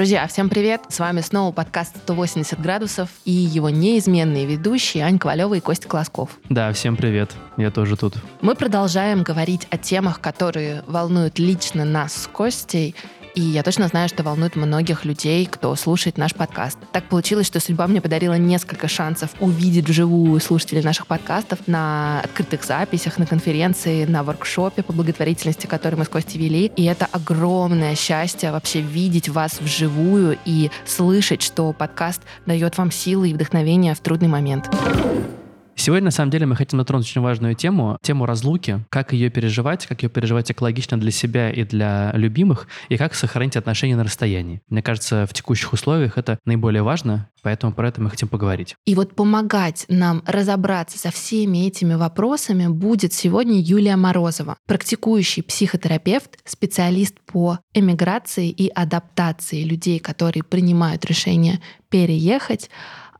Друзья, всем привет! С вами снова подкаст «180 градусов» и его неизменные ведущие Ань Ковалева и Костя Колосков. Да, всем привет. Я тоже тут. Мы продолжаем говорить о темах, которые волнуют лично нас с Костей и я точно знаю, что волнует многих людей, кто слушает наш подкаст. Так получилось, что судьба мне подарила несколько шансов увидеть вживую слушателей наших подкастов на открытых записях, на конференции, на воркшопе по благотворительности, который мы с Костей вели. И это огромное счастье вообще видеть вас вживую и слышать, что подкаст дает вам силы и вдохновение в трудный момент. Сегодня, на самом деле, мы хотим затронуть очень важную тему, тему разлуки, как ее переживать, как ее переживать экологично для себя и для любимых, и как сохранить отношения на расстоянии. Мне кажется, в текущих условиях это наиболее важно, поэтому про это мы хотим поговорить. И вот помогать нам разобраться со всеми этими вопросами будет сегодня Юлия Морозова, практикующий психотерапевт, специалист по эмиграции и адаптации людей, которые принимают решение переехать,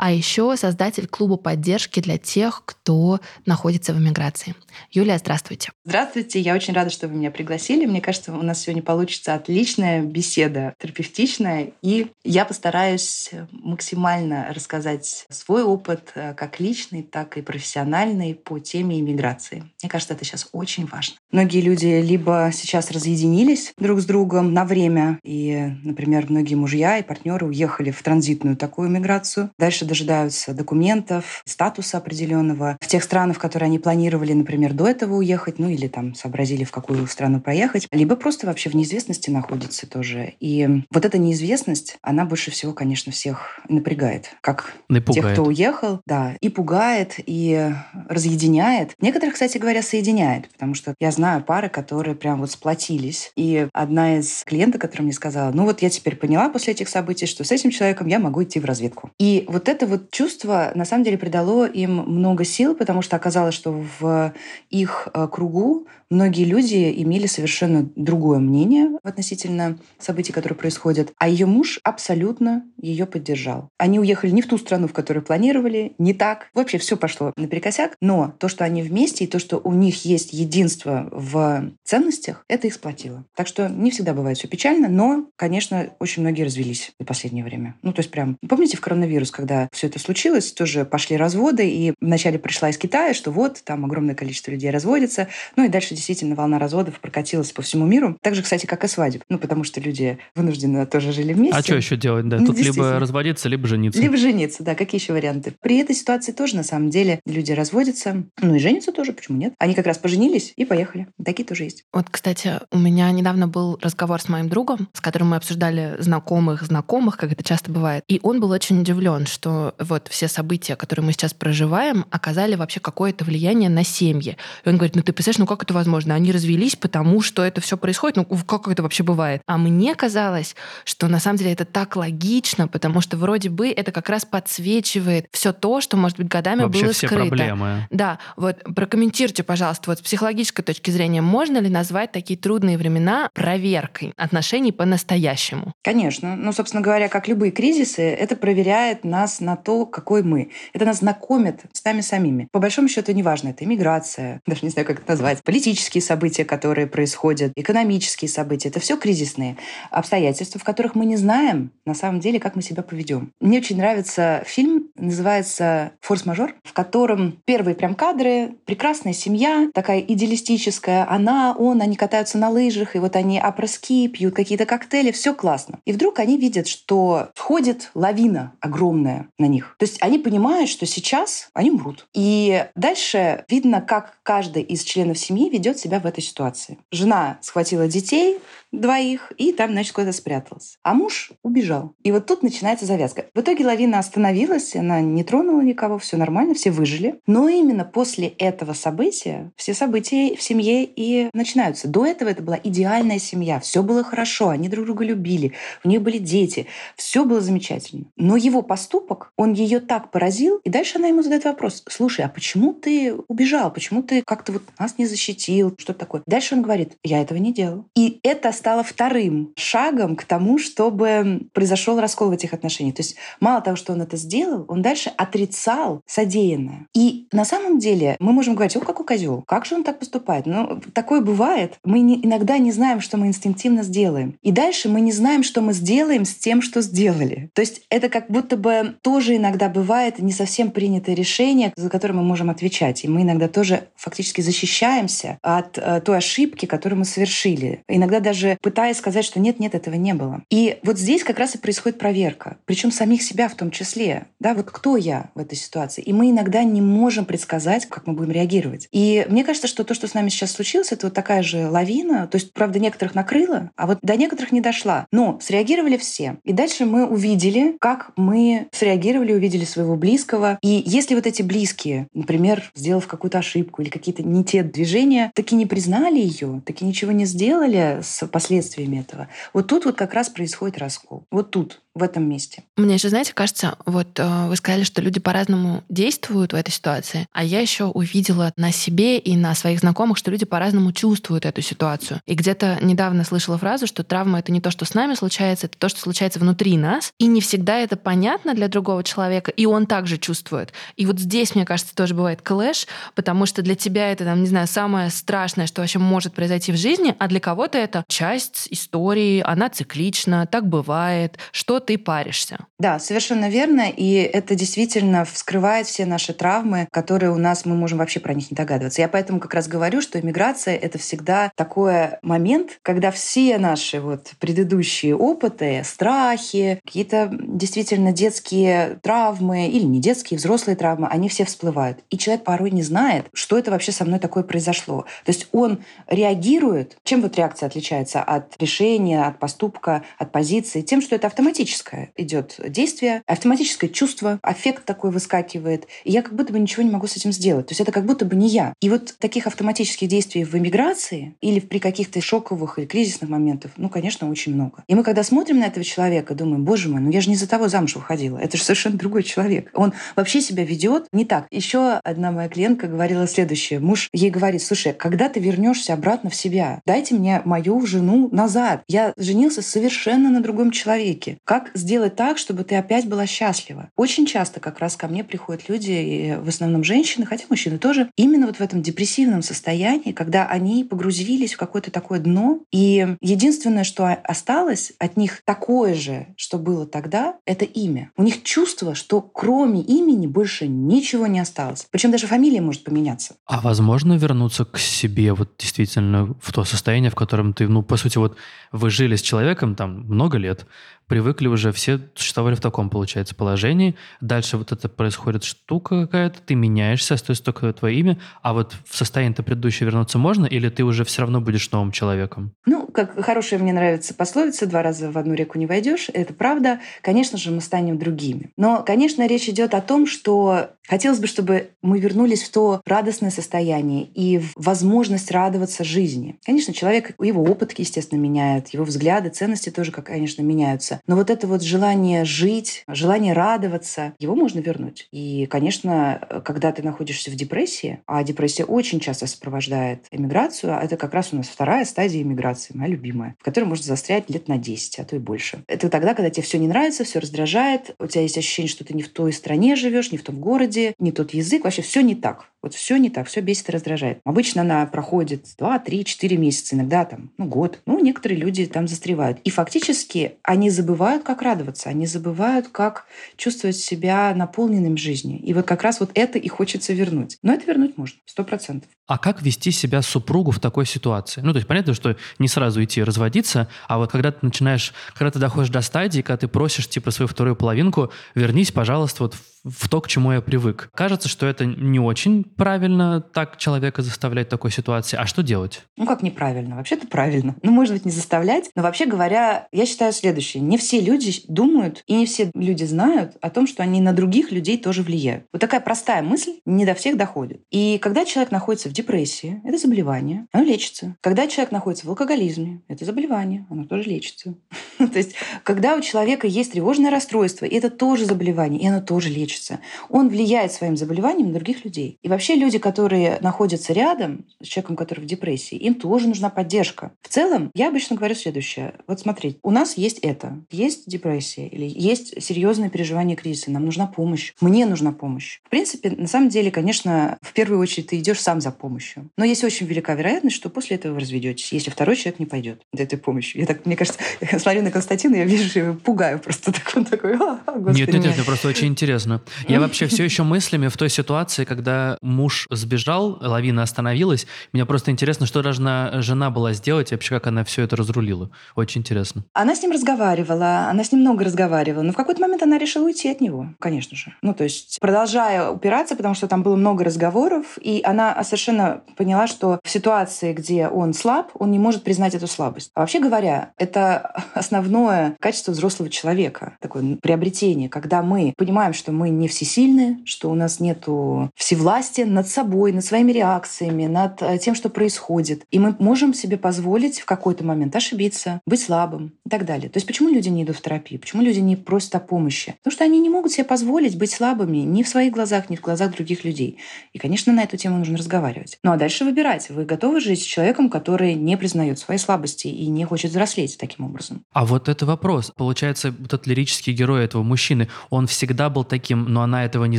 а еще создатель клуба поддержки для тех, кто находится в эмиграции. Юлия, здравствуйте. Здравствуйте, я очень рада, что вы меня пригласили. Мне кажется, у нас сегодня получится отличная беседа, терапевтичная, и я постараюсь максимально рассказать свой опыт, э, как личный, так и профессиональный, по теме иммиграции. Мне кажется, это сейчас очень важно. Многие люди либо сейчас разъединились друг с другом на время, и, например, многие мужья и партнеры уехали в транзитную такую миграцию. Дальше дожидаются документов, статуса определенного в тех странах, в которые они планировали, например, до этого уехать, ну или там сообразили, в какую страну проехать, либо просто вообще в неизвестности находятся тоже. И вот эта неизвестность, она больше всего, конечно, всех напрягает. Как тех, кто уехал, да, и пугает, и разъединяет. Некоторых, кстати говоря, соединяет, потому что я знаю пары, которые прям вот сплотились. И одна из клиенток, которая мне сказала, ну вот я теперь поняла после этих событий, что с этим человеком я могу идти в разведку. И вот это это вот чувство на самом деле придало им много сил, потому что оказалось, что в их э, кругу многие люди имели совершенно другое мнение относительно событий, которые происходят, а ее муж абсолютно ее поддержал. Они уехали не в ту страну, в которую планировали, не так. Вообще все пошло наперекосяк, но то, что они вместе и то, что у них есть единство в ценностях, это их сплотило. Так что не всегда бывает все печально, но, конечно, очень многие развелись в последнее время. Ну, то есть прям, помните в коронавирус, когда все это случилось, тоже пошли разводы, и вначале пришла из Китая, что вот, там огромное количество людей разводится, ну и дальше действительно волна разводов прокатилась по всему миру. Так же, кстати, как и свадеб. Ну, потому что люди вынуждены тоже жили вместе. А что еще делать? Да, ну, тут либо разводиться, либо жениться. Либо жениться, да. Какие еще варианты? При этой ситуации тоже, на самом деле, люди разводятся. Ну и женятся тоже, почему нет? Они как раз поженились и поехали. Такие тоже есть. Вот, кстати, у меня недавно был разговор с моим другом, с которым мы обсуждали знакомых знакомых, как это часто бывает. И он был очень удивлен, что вот все события, которые мы сейчас проживаем, оказали вообще какое-то влияние на семьи. И он говорит, ну ты представляешь, ну как это возможно? Они развелись, потому что это все происходит. Ну как это вообще бывает? А мне казалось, что на самом деле это так логично, потому что вроде бы это как раз подсвечивает все то, что, может быть, годами вообще было все скрыто. проблемы. Да, вот прокомментируйте, пожалуйста, вот с психологической точки зрения, можно ли назвать такие трудные времена проверкой отношений по-настоящему? Конечно. Ну, собственно говоря, как любые кризисы, это проверяет нас на то, какой мы. Это нас знакомит с нами самими. По большому счету, неважно, это иммиграция, даже не знаю, как это назвать, политические события, которые происходят, экономические события. Это все кризисные обстоятельства, в которых мы не знаем, на самом деле, как мы себя поведем. Мне очень нравится фильм, называется «Форс-мажор», в котором первые прям кадры, прекрасная семья, такая идеалистическая, она, он, они катаются на лыжах, и вот они опроски, пьют какие-то коктейли, все классно. И вдруг они видят, что входит лавина огромная на них. То есть они понимают, что сейчас они умрут. И дальше видно, как каждый из членов семьи ведет себя в этой ситуации. Жена схватила детей, двоих, и там, значит, куда-то спряталась. А муж убежал. И вот тут начинается завязка. В итоге лавина остановилась, она не тронула никого, все нормально, все выжили. Но именно после этого события все события в семье и начинаются. До этого это была идеальная семья, все было хорошо, они друг друга любили, у них были дети, все было замечательно. Но его поступок, он ее так поразил, и дальше она ему задает вопрос, слушай, а почему ты убежал, почему ты как-то вот нас не защитил, что такое? Дальше он говорит, я этого не делал. И это стало вторым шагом к тому, чтобы произошел раскол в этих отношениях. То есть мало того, что он это сделал, он дальше отрицал содеянное. И на самом деле мы можем говорить, о, какой козел, как же он так поступает? Ну, такое бывает. Мы не, иногда не знаем, что мы инстинктивно сделаем. И дальше мы не знаем, что мы сделаем с тем, что сделали. То есть это как будто бы тоже иногда бывает не совсем принятое решение, за которое мы можем отвечать. И мы иногда тоже фактически защищаемся от э, той ошибки, которую мы совершили. Иногда даже пытаясь сказать, что нет, нет, этого не было. И вот здесь как раз и происходит проверка. Причем самих себя в том числе. Да, вот кто я в этой ситуации? И мы иногда не можем предсказать, как мы будем реагировать. И мне кажется, что то, что с нами сейчас случилось, это вот такая же лавина. То есть, правда, некоторых накрыло, а вот до некоторых не дошла. Но среагировали все. И дальше мы увидели, как мы среагировали, увидели своего близкого. И если вот эти близкие, например, сделав какую-то ошибку или какие-то не те движения, таки не признали ее, таки ничего не сделали с последствиями этого, вот тут вот как раз происходит раскол. Вот тут в этом месте. Мне еще, знаете, кажется, вот э, вы сказали, что люди по-разному действуют в этой ситуации, а я еще увидела на себе и на своих знакомых, что люди по-разному чувствуют эту ситуацию. И где-то недавно слышала фразу, что травма — это не то, что с нами случается, это то, что случается внутри нас, и не всегда это понятно для другого человека, и он также чувствует. И вот здесь, мне кажется, тоже бывает клэш, потому что для тебя это, там, не знаю, самое страшное, что вообще может произойти в жизни, а для кого-то это часть истории, она циклична, так бывает, что ты паришься. Да, совершенно верно. И это действительно вскрывает все наши травмы, которые у нас, мы можем вообще про них не догадываться. Я поэтому как раз говорю, что иммиграция — это всегда такой момент, когда все наши вот предыдущие опыты, страхи, какие-то действительно детские травмы или не детские, взрослые травмы, они все всплывают. И человек порой не знает, что это вообще со мной такое произошло. То есть он реагирует. Чем вот реакция отличается от решения, от поступка, от позиции? Тем, что это автоматически автоматическое идет действие, автоматическое чувство, аффект такой выскакивает, и я как будто бы ничего не могу с этим сделать. То есть это как будто бы не я. И вот таких автоматических действий в эмиграции или при каких-то шоковых или кризисных моментах, ну, конечно, очень много. И мы, когда смотрим на этого человека, думаем, боже мой, ну я же не за того замуж выходила. Это же совершенно другой человек. Он вообще себя ведет не так. Еще одна моя клиентка говорила следующее. Муж ей говорит, слушай, когда ты вернешься обратно в себя, дайте мне мою жену назад. Я женился совершенно на другом человеке. Как как сделать так, чтобы ты опять была счастлива? Очень часто как раз ко мне приходят люди, и в основном женщины, хотя мужчины тоже, именно вот в этом депрессивном состоянии, когда они погрузились в какое-то такое дно, и единственное, что осталось от них такое же, что было тогда, это имя. У них чувство, что кроме имени больше ничего не осталось. Причем даже фамилия может поменяться. А возможно вернуться к себе вот действительно в то состояние, в котором ты, ну, по сути, вот вы жили с человеком там много лет, привыкли уже, все существовали в таком, получается, положении. Дальше вот это происходит штука какая-то, ты меняешься, остается только твое имя, а вот в состояние-то предыдущее вернуться можно, или ты уже все равно будешь новым человеком? Ну, как хорошая мне нравится пословица «два раза в одну реку не войдешь», это правда. Конечно же, мы станем другими. Но, конечно, речь идет о том, что хотелось бы, чтобы мы вернулись в то радостное состояние и в возможность радоваться жизни. Конечно, человек, его опыт, естественно, меняет, его взгляды, ценности тоже, как, конечно, меняются. Но вот это вот желание жить, желание радоваться, его можно вернуть. И, конечно, когда ты находишься в депрессии, а депрессия очень часто сопровождает эмиграцию, а это как раз у нас вторая стадия эмиграции, моя любимая, в которой можно застрять лет на 10, а то и больше. Это тогда, когда тебе все не нравится, все раздражает, у тебя есть ощущение, что ты не в той стране живешь, не в том городе, не тот язык, вообще все не так. Вот все не так, все бесит и раздражает. Обычно она проходит 2, 3, 4 месяца, иногда там, ну, год. Ну, некоторые люди там застревают. И фактически они забывают, как радоваться, они забывают, как чувствовать себя наполненным жизнью. И вот как раз вот это и хочется вернуть. Но это вернуть можно, сто процентов. А как вести себя супругу в такой ситуации? Ну, то есть понятно, что не сразу идти разводиться, а вот когда ты начинаешь, когда ты доходишь до стадии, когда ты просишь, типа, свою вторую половинку, вернись, пожалуйста, вот в то, к чему я привык. Кажется, что это не очень правильно так человека заставлять в такой ситуации. А что делать? Ну, как неправильно? Вообще-то правильно. Ну, может быть, не заставлять. Но вообще говоря, я считаю следующее. Не все люди думают и не все люди знают о том, что они на других людей тоже влияют. Вот такая простая мысль не до всех доходит. И когда человек находится в депрессии, это заболевание, оно лечится. Когда человек находится в алкоголизме, это заболевание, оно тоже лечится. То есть, когда у человека есть тревожное расстройство, это тоже заболевание, и оно тоже лечится. Он влияет своим заболеванием на других людей. И вообще люди, которые находятся рядом с человеком, который в депрессии, им тоже нужна поддержка. В целом, я обычно говорю следующее. Вот смотрите, у нас есть это. Есть депрессия или есть серьезное переживание кризиса. Нам нужна помощь. Мне нужна помощь. В принципе, на самом деле, конечно, в первую очередь ты идешь сам за помощью. Но есть очень велика вероятность, что после этого вы разведетесь, если второй человек не пойдет за этой помощью. Я так, мне кажется, я смотрю на Константина, я вижу, его пугаю просто. Так он такой, а, господи. Нет, нет, нет, это просто очень интересно. Я вообще все еще мыслями в той ситуации, когда муж сбежал, лавина остановилась. Мне просто интересно, что должна жена была сделать и вообще, как она все это разрулила. Очень интересно. Она с ним разговаривала, она с ним много разговаривала, но в какой-то момент она решила уйти от него, конечно же. Ну, то есть продолжая упираться, потому что там было много разговоров, и она совершенно поняла, что в ситуации, где он слаб, он не может признать эту слабость. А вообще говоря, это основное качество взрослого человека, такое приобретение, когда мы понимаем, что мы не всесильны, что у нас нет всевластия над собой, над своими реакциями, над э, тем, что происходит. И мы можем себе позволить в какой-то момент ошибиться, быть слабым и так далее. То есть почему люди не идут в терапию? Почему люди не просят о помощи? Потому что они не могут себе позволить быть слабыми ни в своих глазах, ни в глазах других людей. И, конечно, на эту тему нужно разговаривать. Ну а дальше выбирать. Вы готовы жить с человеком, который не признает свои слабости и не хочет взрослеть таким образом? А вот это вопрос. Получается, вот этот лирический герой этого мужчины, он всегда был таким, но она этого не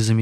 замечала?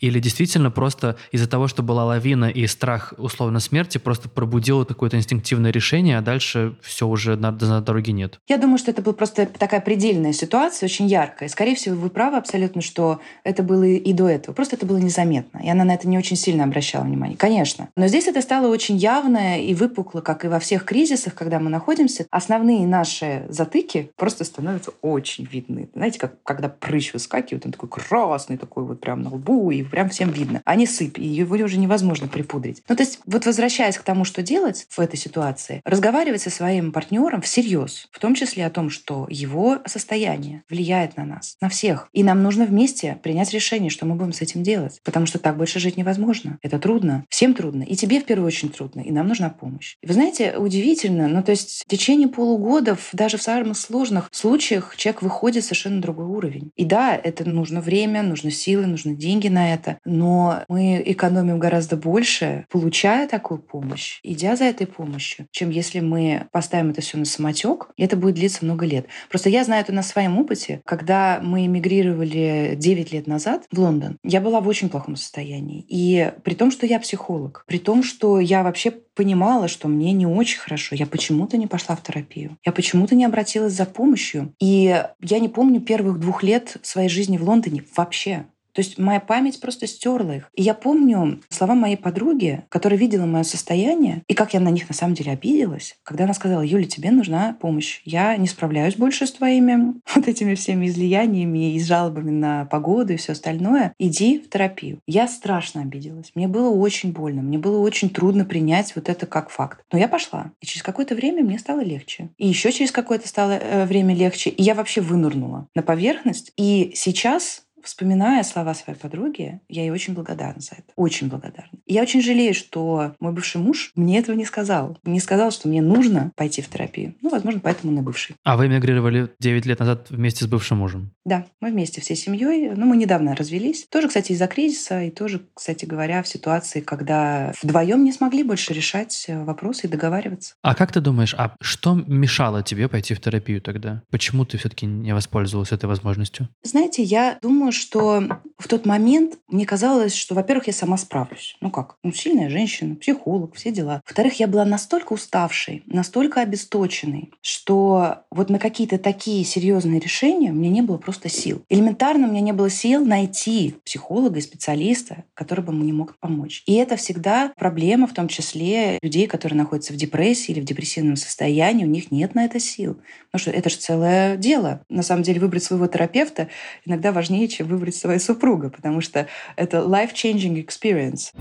Или действительно просто из-за того, что была лавина и страх условно смерти, просто пробудила какое-то инстинктивное решение, а дальше все уже на, на дороге нет? Я думаю, что это была просто такая предельная ситуация, очень яркая. Скорее всего, вы правы абсолютно, что это было и до этого. Просто это было незаметно. И она на это не очень сильно обращала внимание. Конечно. Но здесь это стало очень явно и выпукло, как и во всех кризисах, когда мы находимся. Основные наши затыки просто становятся очень видны. Знаете, как когда прыщ выскакивает, он такой красный, такой вот прям на лбу, и прям всем видно. А сыпь, и его уже невозможно припудрить. Ну, то есть, вот возвращаясь к тому, что делать в этой ситуации, разговаривать со своим партнером всерьез, в том числе о том, что его состояние влияет на нас, на всех. И нам нужно вместе принять решение, что мы будем с этим делать. Потому что так больше жить невозможно. Это трудно. Всем трудно. И тебе в первую очередь трудно. И нам нужна помощь. Вы знаете, удивительно, ну, то есть в течение полугода, даже в самых сложных случаях, человек выходит совершенно на другой уровень. И да, это нужно время, нужно силы, нужны деньги на это. Но мы экономим гораздо больше, получая такую помощь, идя за этой помощью, чем если мы поставим это все на самотек, и это будет длиться много лет. Просто я знаю это на своем опыте. Когда мы эмигрировали 9 лет назад в Лондон, я была в очень плохом состоянии. И при том, что я психолог, при том, что я вообще понимала, что мне не очень хорошо. Я почему-то не пошла в терапию. Я почему-то не обратилась за помощью. И я не помню первых двух лет своей жизни в Лондоне вообще. То есть моя память просто стерла их. И я помню слова моей подруги, которая видела мое состояние, и как я на них на самом деле обиделась, когда она сказала, Юля, тебе нужна помощь. Я не справляюсь больше с твоими вот этими всеми излияниями и жалобами на погоду и все остальное. Иди в терапию. Я страшно обиделась. Мне было очень больно. Мне было очень трудно принять вот это как факт. Но я пошла. И через какое-то время мне стало легче. И еще через какое-то стало э, время легче. И я вообще вынырнула на поверхность. И сейчас Вспоминая слова своей подруги, я ей очень благодарна за это. Очень благодарна. И я очень жалею, что мой бывший муж мне этого не сказал. Не сказал, что мне нужно пойти в терапию. Ну, возможно, поэтому он и бывший. А вы эмигрировали 9 лет назад вместе с бывшим мужем? Да, мы вместе всей семьей. Ну, мы недавно развелись. Тоже, кстати, из-за кризиса и тоже, кстати говоря, в ситуации, когда вдвоем не смогли больше решать э, вопросы и договариваться. А как ты думаешь, а что мешало тебе пойти в терапию тогда? Почему ты все-таки не воспользовалась этой возможностью? Знаете, я думаю, что в тот момент мне казалось, что, во-первых, я сама справлюсь. Ну как? Ну, сильная женщина, психолог, все дела. Во-вторых, я была настолько уставшей, настолько обесточенной, что вот на какие-то такие серьезные решения мне не было просто сил. Элементарно у меня не было сил найти психолога и специалиста, который бы мне мог помочь. И это всегда проблема, в том числе людей, которые находятся в депрессии или в депрессивном состоянии, у них нет на это сил. Потому что это же целое дело. На самом деле выбрать своего терапевта иногда важнее, чем выбрать свою супруга, потому что это life-changing experience.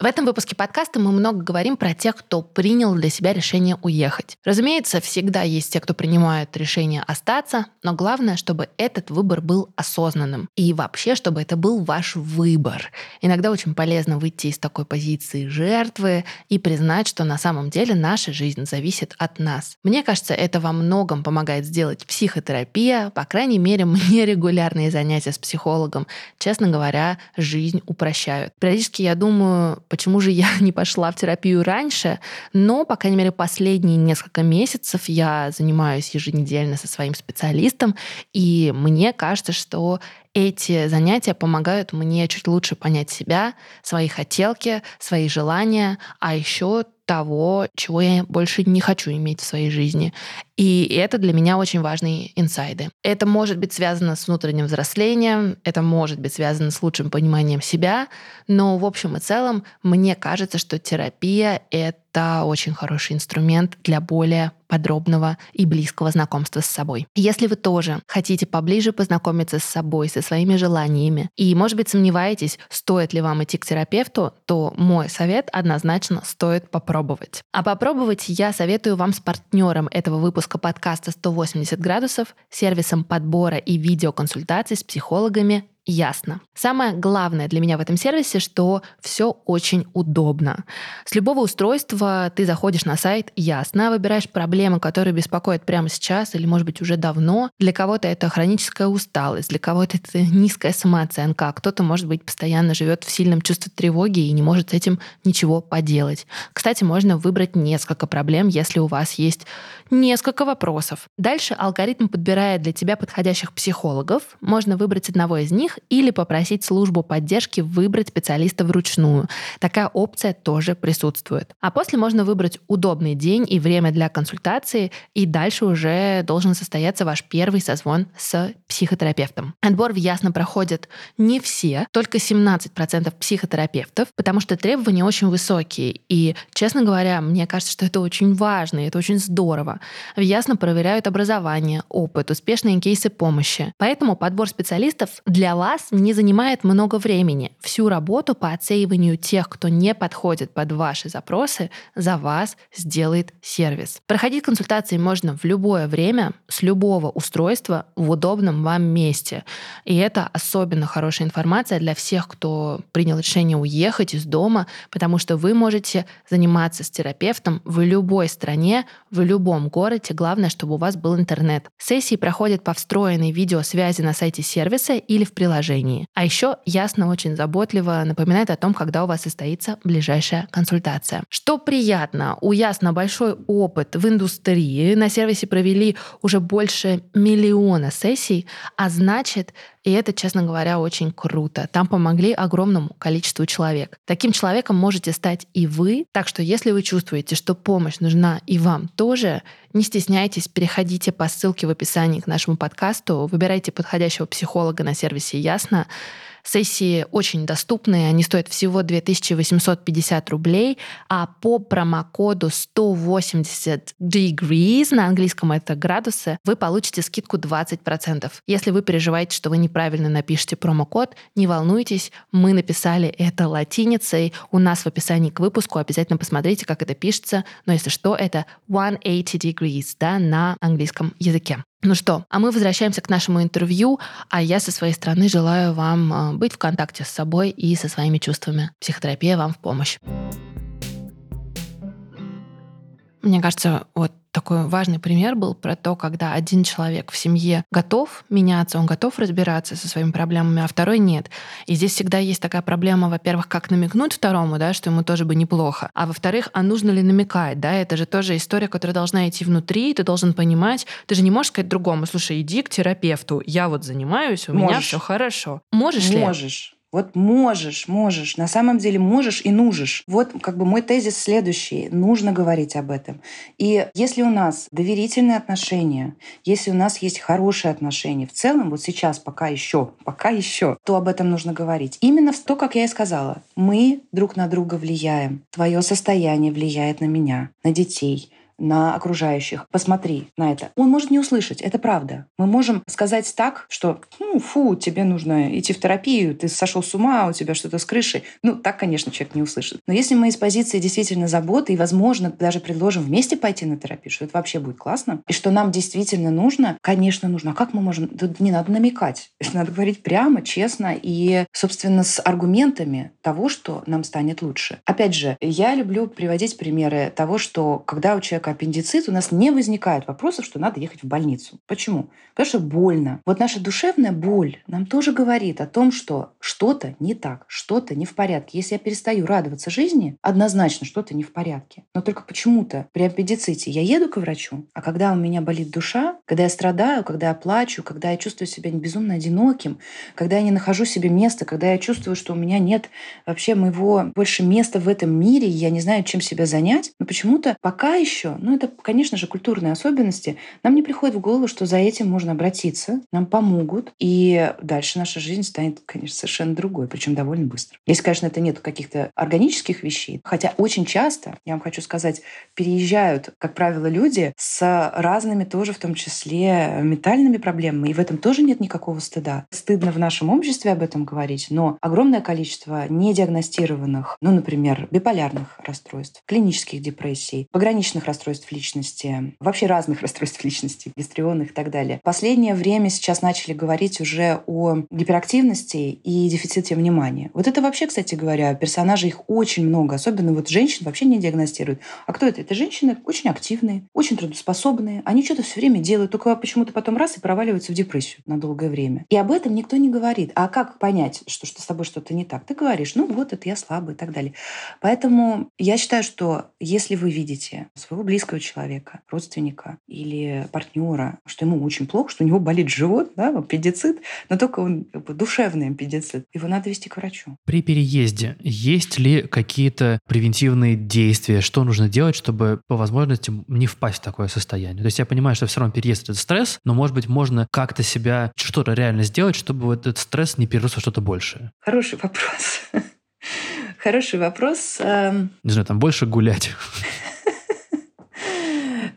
В этом выпуске подкаста мы много говорим про тех, кто принял для себя решение уехать. Разумеется, всегда есть те, кто принимает решение остаться, но главное, чтобы этот выбор был осознанным. И вообще, чтобы это был ваш выбор. Иногда очень полезно выйти из такой позиции жертвы и признать, что на самом деле наша жизнь зависит от нас. Мне кажется, это во многом помогает сделать психотерапия, по крайней мере, мне регулярные занятия с психологом, честно говоря, жизнь упрощают. Периодически я думаю, почему же я не пошла в терапию раньше, но, по крайней мере, последние несколько месяцев я занимаюсь еженедельно со своим специалистом, и мне кажется, что эти занятия помогают мне чуть лучше понять себя, свои хотелки, свои желания, а еще того, чего я больше не хочу иметь в своей жизни. И это для меня очень важные инсайды. Это может быть связано с внутренним взрослением, это может быть связано с лучшим пониманием себя, но в общем и целом мне кажется, что терапия — это очень хороший инструмент для более подробного и близкого знакомства с собой. Если вы тоже хотите поближе познакомиться с собой, со своими желаниями, и, может быть, сомневаетесь, стоит ли вам идти к терапевту, то мой совет однозначно стоит попробовать. А попробовать я советую вам с партнером этого выпуска подкаста «180 градусов», сервисом подбора и видеоконсультаций с психологами ясно. Самое главное для меня в этом сервисе, что все очень удобно. С любого устройства ты заходишь на сайт ясно, выбираешь проблемы, которые беспокоят прямо сейчас или, может быть, уже давно. Для кого-то это хроническая усталость, для кого-то это низкая самооценка, а кто-то, может быть, постоянно живет в сильном чувстве тревоги и не может с этим ничего поделать. Кстати, можно выбрать несколько проблем, если у вас есть несколько вопросов. Дальше алгоритм подбирает для тебя подходящих психологов. Можно выбрать одного из них или попросить службу поддержки выбрать специалиста вручную. Такая опция тоже присутствует. А после можно выбрать удобный день и время для консультации, и дальше уже должен состояться ваш первый созвон с психотерапевтом. Отбор в Ясно проходит не все, только 17% психотерапевтов, потому что требования очень высокие. И, честно говоря, мне кажется, что это очень важно, и это очень здорово. В Ясно проверяют образование, опыт, успешные кейсы помощи. Поэтому подбор специалистов для вас не занимает много времени. Всю работу по отсеиванию тех, кто не подходит под ваши запросы, за вас сделает сервис. Проходить консультации можно в любое время, с любого устройства, в удобном вам месте. И это особенно хорошая информация для всех, кто принял решение уехать из дома, потому что вы можете заниматься с терапевтом в любой стране, в любом городе. Главное, чтобы у вас был интернет. Сессии проходят по встроенной видеосвязи на сайте сервиса или в приложении. А еще Ясно очень заботливо напоминает о том, когда у вас состоится ближайшая консультация. Что приятно, у Ясно большой опыт в индустрии. На сервисе провели уже больше миллиона сессий, а значит, и это, честно говоря, очень круто. Там помогли огромному количеству человек. Таким человеком можете стать и вы. Так что если вы чувствуете, что помощь нужна и вам тоже, не стесняйтесь, переходите по ссылке в описании к нашему подкасту, выбирайте подходящего психолога на сервисе «Ясно», Сессии очень доступные, они стоят всего 2850 рублей, а по промокоду 180 degrees, на английском это градусы, вы получите скидку 20%. Если вы переживаете, что вы неправильно напишете промокод, не волнуйтесь, мы написали это латиницей, у нас в описании к выпуску, обязательно посмотрите, как это пишется, но если что, это 180 degrees, да, на английском языке. Ну что, а мы возвращаемся к нашему интервью, а я со своей стороны желаю вам а, быть в контакте с собой и со своими чувствами. Психотерапия вам в помощь. Мне кажется, вот такой важный пример был про то, когда один человек в семье готов меняться, он готов разбираться со своими проблемами, а второй нет. И здесь всегда есть такая проблема, во-первых, как намекнуть второму, да, что ему тоже бы неплохо, а во-вторых, а нужно ли намекать, да, это же тоже история, которая должна идти внутри, ты должен понимать, ты же не можешь сказать другому, слушай, иди к терапевту, я вот занимаюсь, у можешь. меня все хорошо. Можешь, можешь. ли? Можешь. Вот можешь, можешь, на самом деле можешь и нужешь. Вот как бы мой тезис следующий. Нужно говорить об этом. И если у нас доверительные отношения, если у нас есть хорошие отношения, в целом вот сейчас пока еще, пока еще, то об этом нужно говорить. Именно в то, как я и сказала, мы друг на друга влияем. Твое состояние влияет на меня, на детей, на окружающих. Посмотри на это. Он может не услышать, это правда. Мы можем сказать так, что ну, фу, тебе нужно идти в терапию, ты сошел с ума, у тебя что-то с крышей. Ну, так, конечно, человек не услышит. Но если мы из позиции действительно заботы и, возможно, даже предложим вместе пойти на терапию, что это вообще будет классно, и что нам действительно нужно, конечно, нужно. А как мы можем? Тут не надо намекать. Надо говорить прямо, честно и, собственно, с аргументами того, что нам станет лучше. Опять же, я люблю приводить примеры того, что когда у человека аппендицит, у нас не возникает вопросов, что надо ехать в больницу. Почему? Потому что больно. Вот наша душевная боль нам тоже говорит о том, что что-то не так, что-то не в порядке. Если я перестаю радоваться жизни, однозначно что-то не в порядке. Но только почему-то при аппендиците я еду к врачу, а когда у меня болит душа, когда я страдаю, когда я плачу, когда я чувствую себя безумно одиноким, когда я не нахожу себе места, когда я чувствую, что у меня нет вообще моего больше места в этом мире, я не знаю, чем себя занять, но почему-то пока еще, ну это, конечно же, культурные особенности, нам не приходит в голову, что за этим можно обратиться, нам помогут, и дальше наша жизнь станет, конечно, совершенно другой, причем довольно быстро. Если, конечно, это нет каких-то органических вещей, хотя очень часто, я вам хочу сказать, переезжают, как правило, люди с разными тоже, в том числе, ментальными проблемами, и в этом тоже нет никакого стыда. Стыдно в нашем обществе об этом говорить, но огромное количество недиагностированных, ну, например, биполярных расстройств, клинических депрессий, пограничных расстройств личности, вообще разных расстройств личности, гистрионных и так далее. Последнее время сейчас начали говорить уже о гиперактивности и дефиците внимания. Вот это вообще, кстати говоря, персонажей их очень много, особенно вот женщин вообще не диагностируют. А кто это? Это женщины очень активные, очень трудоспособные, они что-то все время делают, только почему-то потом раз и проваливаются в депрессию на долгое время. И об этом никто не говорит. А как понять, что, что с тобой что-то не так? Ты говоришь, ну вот, это я слабый и так далее. Поэтому я считаю, что если вы видите своего близкого человека, родственника или партнера, что ему очень плохо, что у него болит живот, да, аппендицит, но только он как бы, душевный аппендицит, его надо вести к врачу. При переезде есть ли какие-то превентивные действия, что нужно делать, чтобы по возможности не впасть в такое состояние? То есть я понимаю, что все равно переезд это стресс, но может быть можно как-то себя что-то реально сделать, чтобы вот этот стресс не перерос во что-то большее. Хороший вопрос. Хороший вопрос. Эм. Не знаю, там больше гулять.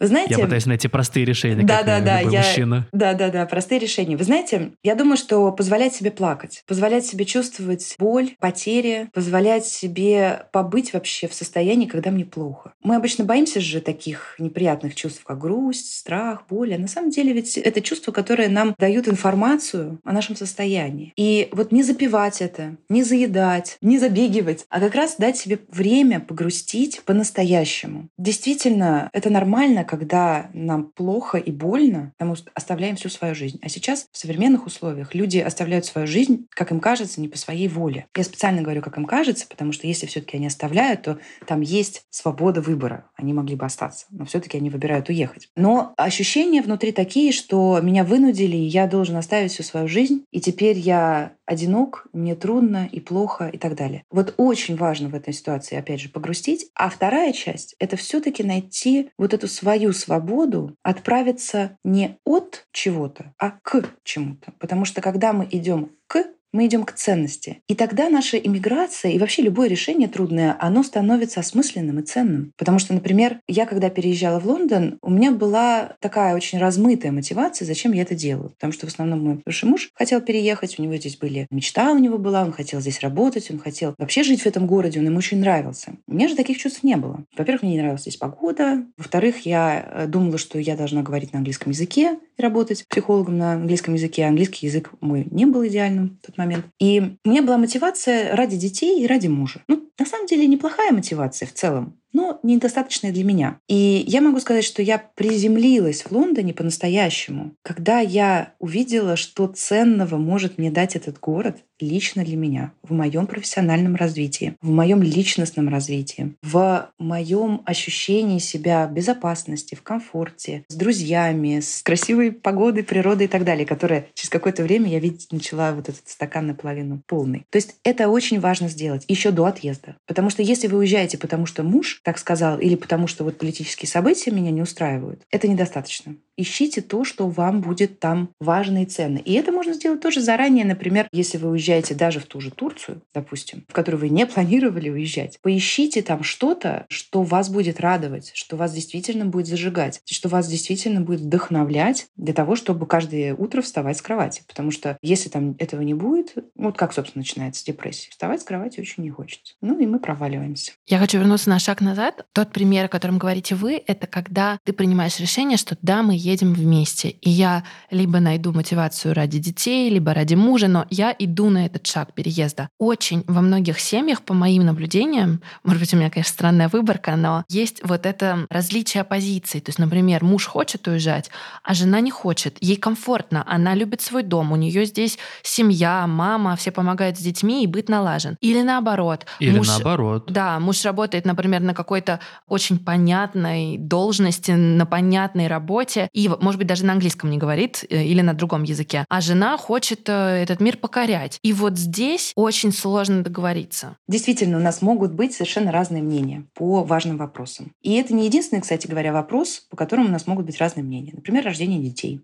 Вы знаете... Я пытаюсь найти простые решения, да, как да, да, я... мужчина. Да, да, да, простые решения. Вы знаете, я думаю, что позволять себе плакать, позволять себе чувствовать боль, потери, позволять себе побыть вообще в состоянии, когда мне плохо. Мы обычно боимся же таких неприятных чувств, как грусть, страх, боль. А на самом деле ведь это чувства, которые нам дают информацию о нашем состоянии. И вот не запивать это, не заедать, не забегивать, а как раз дать себе время погрустить по-настоящему. Действительно, это нормально, когда нам плохо и больно, потому что оставляем всю свою жизнь. А сейчас в современных условиях люди оставляют свою жизнь, как им кажется, не по своей воле. Я специально говорю, как им кажется, потому что если все-таки они оставляют, то там есть свобода выбора. Они могли бы остаться, но все-таки они выбирают уехать. Но ощущения внутри такие, что меня вынудили, и я должен оставить всю свою жизнь, и теперь я одинок, мне трудно и плохо и так далее. Вот очень важно в этой ситуации, опять же, погрустить. А вторая часть — это все таки найти вот эту свою свободу, отправиться не от чего-то, а к чему-то. Потому что когда мы идем к мы идем к ценности. И тогда наша иммиграция и вообще любое решение трудное, оно становится осмысленным и ценным. Потому что, например, я когда переезжала в Лондон, у меня была такая очень размытая мотивация, зачем я это делаю. Потому что в основном мой бывший муж хотел переехать, у него здесь были мечта у него была, он хотел здесь работать, он хотел вообще жить в этом городе, он ему очень нравился. У меня же таких чувств не было. Во-первых, мне не нравилась здесь погода. Во-вторых, я э, думала, что я должна говорить на английском языке и работать психологом на английском языке. Английский язык мой не был идеальным в тот момент. И у меня была мотивация ради детей и ради мужа. Ну, на самом деле, неплохая мотивация в целом но недостаточная для меня. И я могу сказать, что я приземлилась в Лондоне по-настоящему, когда я увидела, что ценного может мне дать этот город лично для меня, в моем профессиональном развитии, в моем личностном развитии, в моем ощущении себя в безопасности, в комфорте, с друзьями, с красивой погодой, природой и так далее, которая через какое-то время я видеть начала вот этот стакан наполовину полный. То есть это очень важно сделать еще до отъезда. Потому что если вы уезжаете, потому что муж так сказал, или потому что вот политические события меня не устраивают, это недостаточно ищите то, что вам будет там важно и ценно. И это можно сделать тоже заранее. Например, если вы уезжаете даже в ту же Турцию, допустим, в которую вы не планировали уезжать, поищите там что-то, что вас будет радовать, что вас действительно будет зажигать, что вас действительно будет вдохновлять для того, чтобы каждое утро вставать с кровати. Потому что если там этого не будет, вот как, собственно, начинается депрессия. Вставать с кровати очень не хочется. Ну и мы проваливаемся. Я хочу вернуться на шаг назад. Тот пример, о котором говорите вы, это когда ты принимаешь решение, что да, мы едем вместе. И я либо найду мотивацию ради детей, либо ради мужа, но я иду на этот шаг переезда. Очень во многих семьях, по моим наблюдениям, может быть, у меня, конечно, странная выборка, но есть вот это различие позиций. То есть, например, муж хочет уезжать, а жена не хочет. Ей комфортно, она любит свой дом, у нее здесь семья, мама, все помогают с детьми, и быт налажен. Или наоборот. Или муж, наоборот. Да, муж работает, например, на какой-то очень понятной должности, на понятной работе, и, может быть, даже на английском не говорит э, или на другом языке, а жена хочет э, этот мир покорять. И вот здесь очень сложно договориться. Действительно, у нас могут быть совершенно разные мнения по важным вопросам. И это не единственный, кстати говоря, вопрос, по которому у нас могут быть разные мнения. Например, рождение детей.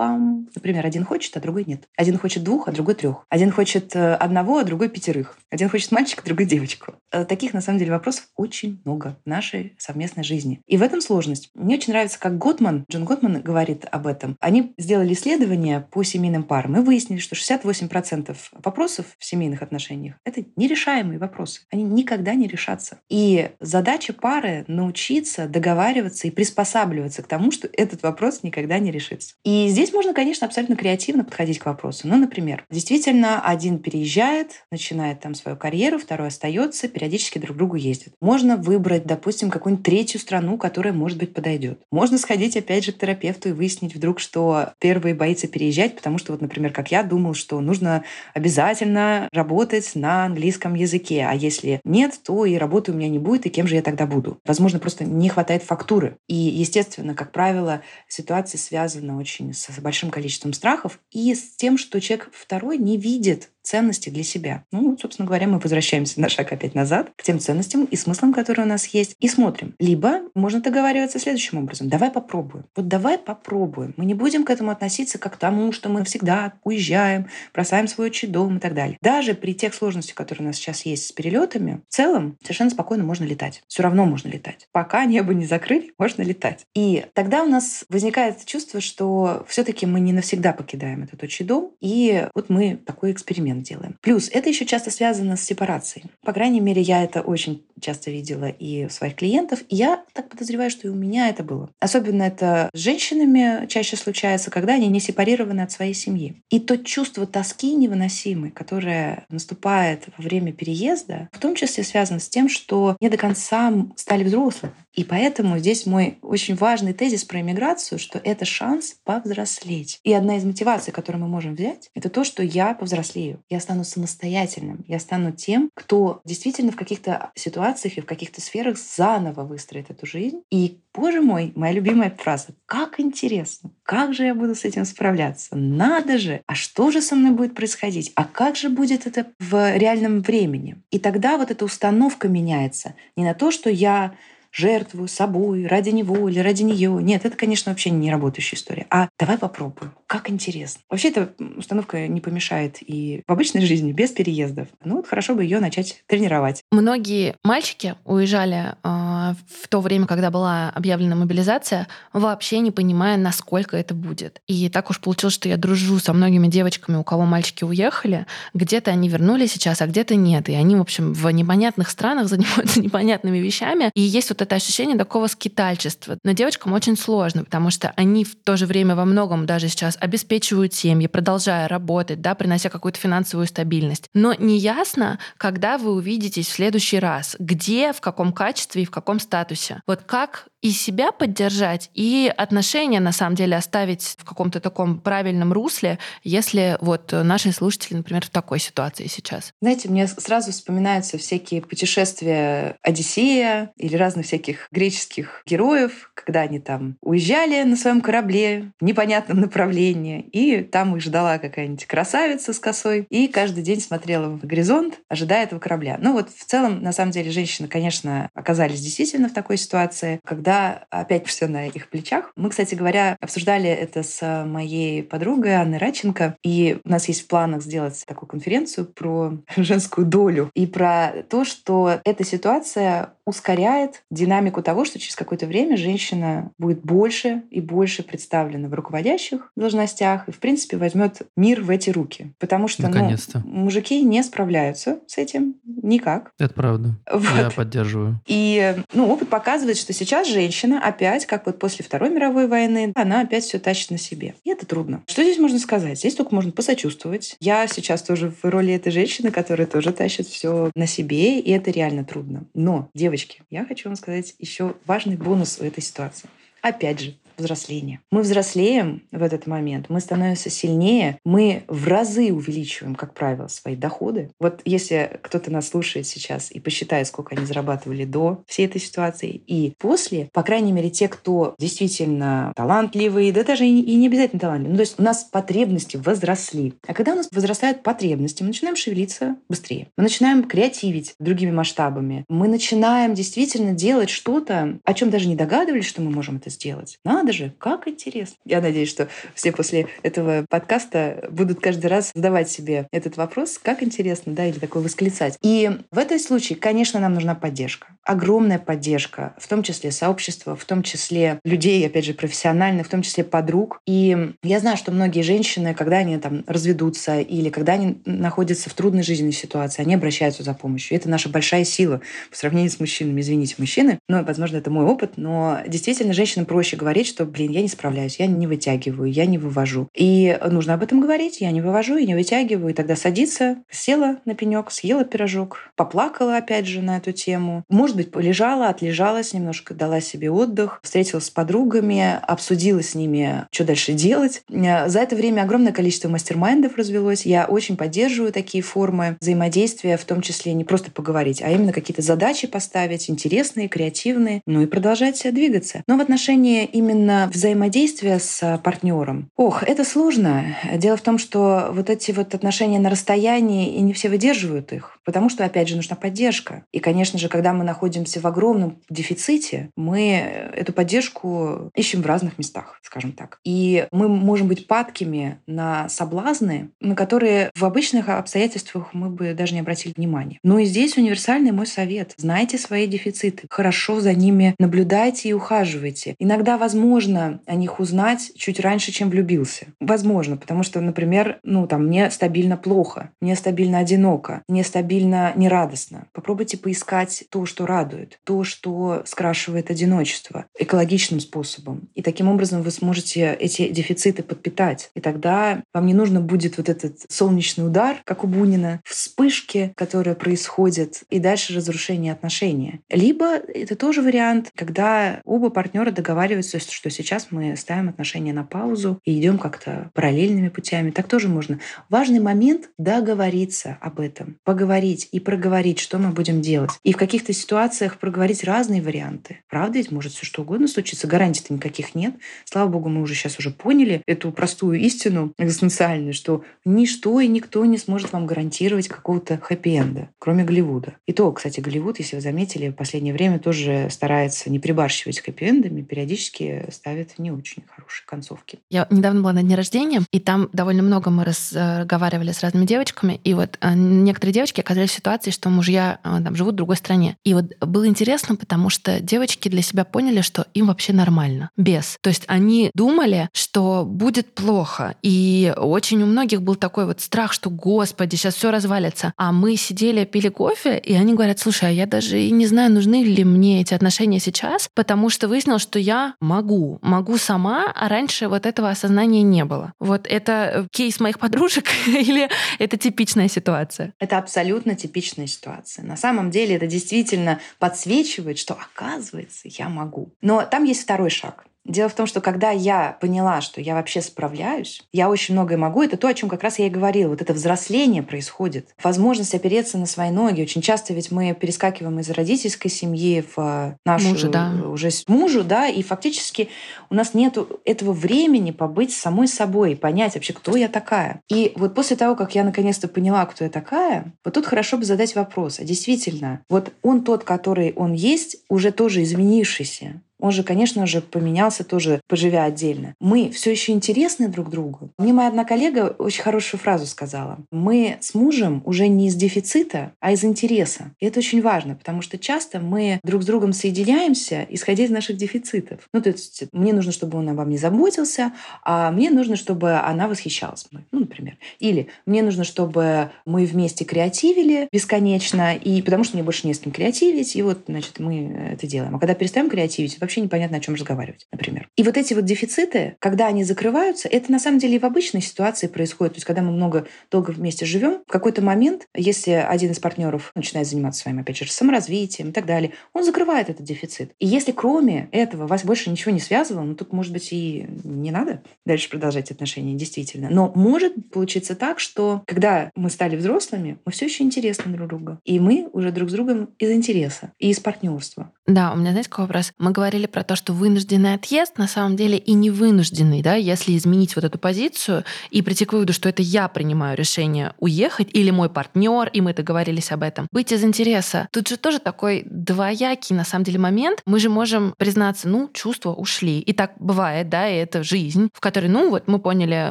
Папам-папам. Например, один хочет, а другой нет. Один хочет двух, а другой трех. Один хочет э, одного, а другой пятерых. Один хочет мальчика, а другой девочку. Таких, на самом деле, вопросов очень много в нашей совместной жизни. И в этом сложность. Мне очень нравится, как Готман, Джон Готман говорит об этом. Они сделали исследование по семейным парам и выяснили, что 68% вопросов в семейных отношениях — это нерешаемые вопросы. Они никогда не решатся. И задача пары — научиться договариваться и приспосабливаться к тому, что этот вопрос никогда не решится. И здесь можно, конечно, абсолютно креативно подходить к вопросу. Ну, например, действительно, один переезжает, начинает там свою карьеру, второй остается, периодически друг к другу ездят. Можно выбрать, допустим, какую-нибудь третью страну, которая, может быть, подойдет. Можно сходить, опять же, к терапевту и выяснить вдруг, что первый боится переезжать, потому что, вот, например, как я думал, что нужно обязательно работать на английском языке, а если нет, то и работы у меня не будет, и кем же я тогда буду? Возможно, просто не хватает фактуры. И, естественно, как правило, ситуация связана очень с большим количеством страхов и с тем, что человек второй не видит ценности для себя. Ну, собственно говоря, мы возвращаемся на шаг опять назад к тем ценностям и смыслам, которые у нас есть, и смотрим. Либо можно договариваться следующим образом. Давай попробуем. Вот давай попробуем. Мы не будем к этому относиться как к тому, что мы всегда уезжаем, бросаем свой отчий дом и так далее. Даже при тех сложностях, которые у нас сейчас есть с перелетами, в целом совершенно спокойно можно летать. Все равно можно летать. Пока небо не закрыли, можно летать. И тогда у нас возникает чувство, что все-таки мы не навсегда покидаем этот отчий дом, и вот мы такой эксперимент делаем. Плюс это еще часто связано с сепарацией. По крайней мере, я это очень часто видела и у своих клиентов. И я так подозреваю, что и у меня это было. Особенно это с женщинами чаще случается, когда они не сепарированы от своей семьи. И то чувство тоски невыносимой, которое наступает во время переезда, в том числе связано с тем, что не до конца стали взрослыми. И поэтому здесь мой очень важный тезис про иммиграцию, что это шанс повзрослеть. И одна из мотиваций, которую мы можем взять, это то, что я повзрослею. Я стану самостоятельным. Я стану тем, кто действительно в каких-то ситуациях и в каких-то сферах заново выстроит эту жизнь. И, боже мой, моя любимая фраза. Как интересно. Как же я буду с этим справляться? Надо же! А что же со мной будет происходить? А как же будет это в реальном времени? И тогда вот эта установка меняется. Не на то, что я жертвую собой ради него или ради нее. Нет, это, конечно, вообще не работающая история. А давай попробуем. Как интересно. Вообще, эта установка не помешает и в обычной жизни, без переездов. Ну, вот хорошо бы ее начать тренировать. Многие мальчики уезжали э, в то время, когда была объявлена мобилизация, вообще не понимая, насколько это будет. И так уж получилось, что я дружу со многими девочками, у кого мальчики уехали. Где-то они вернулись сейчас, а где-то нет. И они, в общем, в непонятных странах занимаются непонятными вещами. И есть вот вот это ощущение такого скитальчества. Но девочкам очень сложно, потому что они в то же время во многом даже сейчас обеспечивают семьи, продолжая работать, да, принося какую-то финансовую стабильность. Но неясно, когда вы увидитесь в следующий раз, где, в каком качестве и в каком статусе. Вот как и себя поддержать, и отношения, на самом деле, оставить в каком-то таком правильном русле, если вот наши слушатели, например, в такой ситуации сейчас. Знаете, мне сразу вспоминаются всякие путешествия Одиссея или разных всяких греческих героев, когда они там уезжали на своем корабле в непонятном направлении, и там их ждала какая-нибудь красавица с косой, и каждый день смотрела в горизонт, ожидая этого корабля. Ну вот в целом, на самом деле, женщины, конечно, оказались действительно в такой ситуации, когда опять все на их плечах. Мы, кстати говоря, обсуждали это с моей подругой Анной Радченко, и у нас есть в планах сделать такую конференцию про женскую долю и про то, что эта ситуация ускоряет динамику того, что через какое-то время женщина будет больше и больше представлена в руководящих должностях и, в принципе, возьмет мир в эти руки. Потому что ну, мужики не справляются с этим никак. Это правда. Вот. Я поддерживаю. И ну, опыт показывает, что сейчас женщина опять, как вот после Второй мировой войны, она опять все тащит на себе. И это трудно. Что здесь можно сказать? Здесь только можно посочувствовать. Я сейчас тоже в роли этой женщины, которая тоже тащит все на себе, и это реально трудно. Но, девочки, я хочу вам сказать еще важный бонус у этой ситуации. Опять же, взросления. Мы взрослеем в этот момент, мы становимся сильнее, мы в разы увеличиваем, как правило, свои доходы. Вот если кто-то нас слушает сейчас и посчитает, сколько они зарабатывали до всей этой ситуации и после, по крайней мере, те, кто действительно талантливые, да даже и не обязательно талантливые, ну, то есть у нас потребности возросли. А когда у нас возрастают потребности, мы начинаем шевелиться быстрее. Мы начинаем креативить другими масштабами. Мы начинаем действительно делать что-то, о чем даже не догадывались, что мы можем это сделать. Надо надо же, как интересно. Я надеюсь, что все после этого подкаста будут каждый раз задавать себе этот вопрос, как интересно, да, или такой восклицать. И в этом случае, конечно, нам нужна поддержка. Огромная поддержка, в том числе сообщества, в том числе людей, опять же, профессиональных, в том числе подруг. И я знаю, что многие женщины, когда они там разведутся или когда они находятся в трудной жизненной ситуации, они обращаются за помощью. Это наша большая сила по сравнению с мужчинами. Извините, мужчины. Ну, возможно, это мой опыт, но действительно женщинам проще говорить, что что, блин, я не справляюсь, я не вытягиваю, я не вывожу. И нужно об этом говорить, я не вывожу и не вытягиваю. И тогда садиться, села на пенек, съела пирожок, поплакала опять же на эту тему. Может быть, полежала, отлежалась немножко, дала себе отдых, встретилась с подругами, обсудила с ними, что дальше делать. За это время огромное количество мастер-майндов развелось. Я очень поддерживаю такие формы взаимодействия, в том числе не просто поговорить, а именно какие-то задачи поставить, интересные, креативные, ну и продолжать двигаться. Но в отношении именно именно взаимодействие с а, партнером. Ох, это сложно. Дело в том, что вот эти вот отношения на расстоянии, и не все выдерживают их, потому что, опять же, нужна поддержка. И, конечно же, когда мы находимся в огромном дефиците, мы эту поддержку ищем в разных местах, скажем так. И мы можем быть падкими на соблазны, на которые в обычных обстоятельствах мы бы даже не обратили внимания. Но и здесь универсальный мой совет. Знайте свои дефициты, хорошо за ними наблюдайте и ухаживайте. Иногда, возможно, можно о них узнать чуть раньше, чем влюбился. Возможно, потому что, например, ну там мне стабильно плохо, мне стабильно одиноко, мне стабильно нерадостно. Попробуйте поискать то, что радует, то, что скрашивает одиночество экологичным способом. И таким образом вы сможете эти дефициты подпитать. И тогда вам не нужно будет вот этот солнечный удар, как у Бунина, вспышки, которые происходят, и дальше разрушение отношений. Либо это тоже вариант, когда оба партнера договариваются, сейчас мы ставим отношения на паузу и идем как-то параллельными путями. Так тоже можно. Важный момент — договориться об этом, поговорить и проговорить, что мы будем делать. И в каких-то ситуациях проговорить разные варианты. Правда ведь может все что угодно случиться, гарантий-то никаких нет. Слава богу, мы уже сейчас уже поняли эту простую истину экзистенциальную, что ничто и никто не сможет вам гарантировать какого-то хэппи-энда, кроме Голливуда. И то, кстати, Голливуд, если вы заметили, в последнее время тоже старается не прибарщивать хэппи-эндами, периодически ставит не очень хорошие концовки. Я недавно была на дне рождения, и там довольно много мы разговаривали с разными девочками, и вот э, некоторые девочки оказались в ситуации, что мужья э, там живут в другой стране. И вот было интересно, потому что девочки для себя поняли, что им вообще нормально, без. То есть они думали, что будет плохо, и очень у многих был такой вот страх, что, господи, сейчас все развалится. А мы сидели, пили кофе, и они говорят, слушай, а я даже и не знаю, нужны ли мне эти отношения сейчас, потому что выяснилось, что я могу могу, сама, а раньше вот этого осознания не было. Вот это э, кейс моих подружек или это типичная ситуация? Это абсолютно типичная ситуация. На самом деле это действительно подсвечивает, что оказывается я могу. Но там есть второй шаг. Дело в том, что когда я поняла, что я вообще справляюсь, я очень многое могу, это то, о чем как раз я и говорила. Вот это взросление происходит. Возможность опереться на свои ноги. Очень часто ведь мы перескакиваем из родительской семьи в нашу мужу, да. уже мужу, да, и фактически у нас нет этого времени побыть самой собой, понять вообще, кто я такая. И вот после того, как я наконец-то поняла, кто я такая, вот тут хорошо бы задать вопрос, а действительно, вот он тот, который он есть, уже тоже изменившийся. Он же, конечно же, поменялся тоже, поживя отдельно. Мы все еще интересны друг другу. Мне моя одна коллега очень хорошую фразу сказала. Мы с мужем уже не из дефицита, а из интереса. И это очень важно, потому что часто мы друг с другом соединяемся, исходя из наших дефицитов. Ну, то есть мне нужно, чтобы он обо мне заботился, а мне нужно, чтобы она восхищалась мной. Ну, например. Или мне нужно, чтобы мы вместе креативили бесконечно, и потому что мне больше не с кем креативить, и вот, значит, мы это делаем. А когда перестаем креативить, вообще непонятно, о чем разговаривать, например. И вот эти вот дефициты, когда они закрываются, это на самом деле и в обычной ситуации происходит. То есть, когда мы много долго вместе живем, в какой-то момент, если один из партнеров начинает заниматься своим, опять же, саморазвитием и так далее, он закрывает этот дефицит. И если кроме этого вас больше ничего не связывало, ну тут, может быть, и не надо дальше продолжать отношения, действительно. Но может получиться так, что когда мы стали взрослыми, мы все еще интересны друг другу. И мы уже друг с другом из интереса и из партнерства. Да, у меня, знаете, какой вопрос? Мы говорили про то, что вынужденный отъезд на самом деле и не вынужденный, да, если изменить вот эту позицию и прийти к выводу, что это я принимаю решение уехать или мой партнер, и мы договорились об этом. Быть из интереса. Тут же тоже такой двоякий на самом деле момент. Мы же можем признаться, ну, чувства ушли. И так бывает, да, и это жизнь, в которой, ну, вот мы поняли,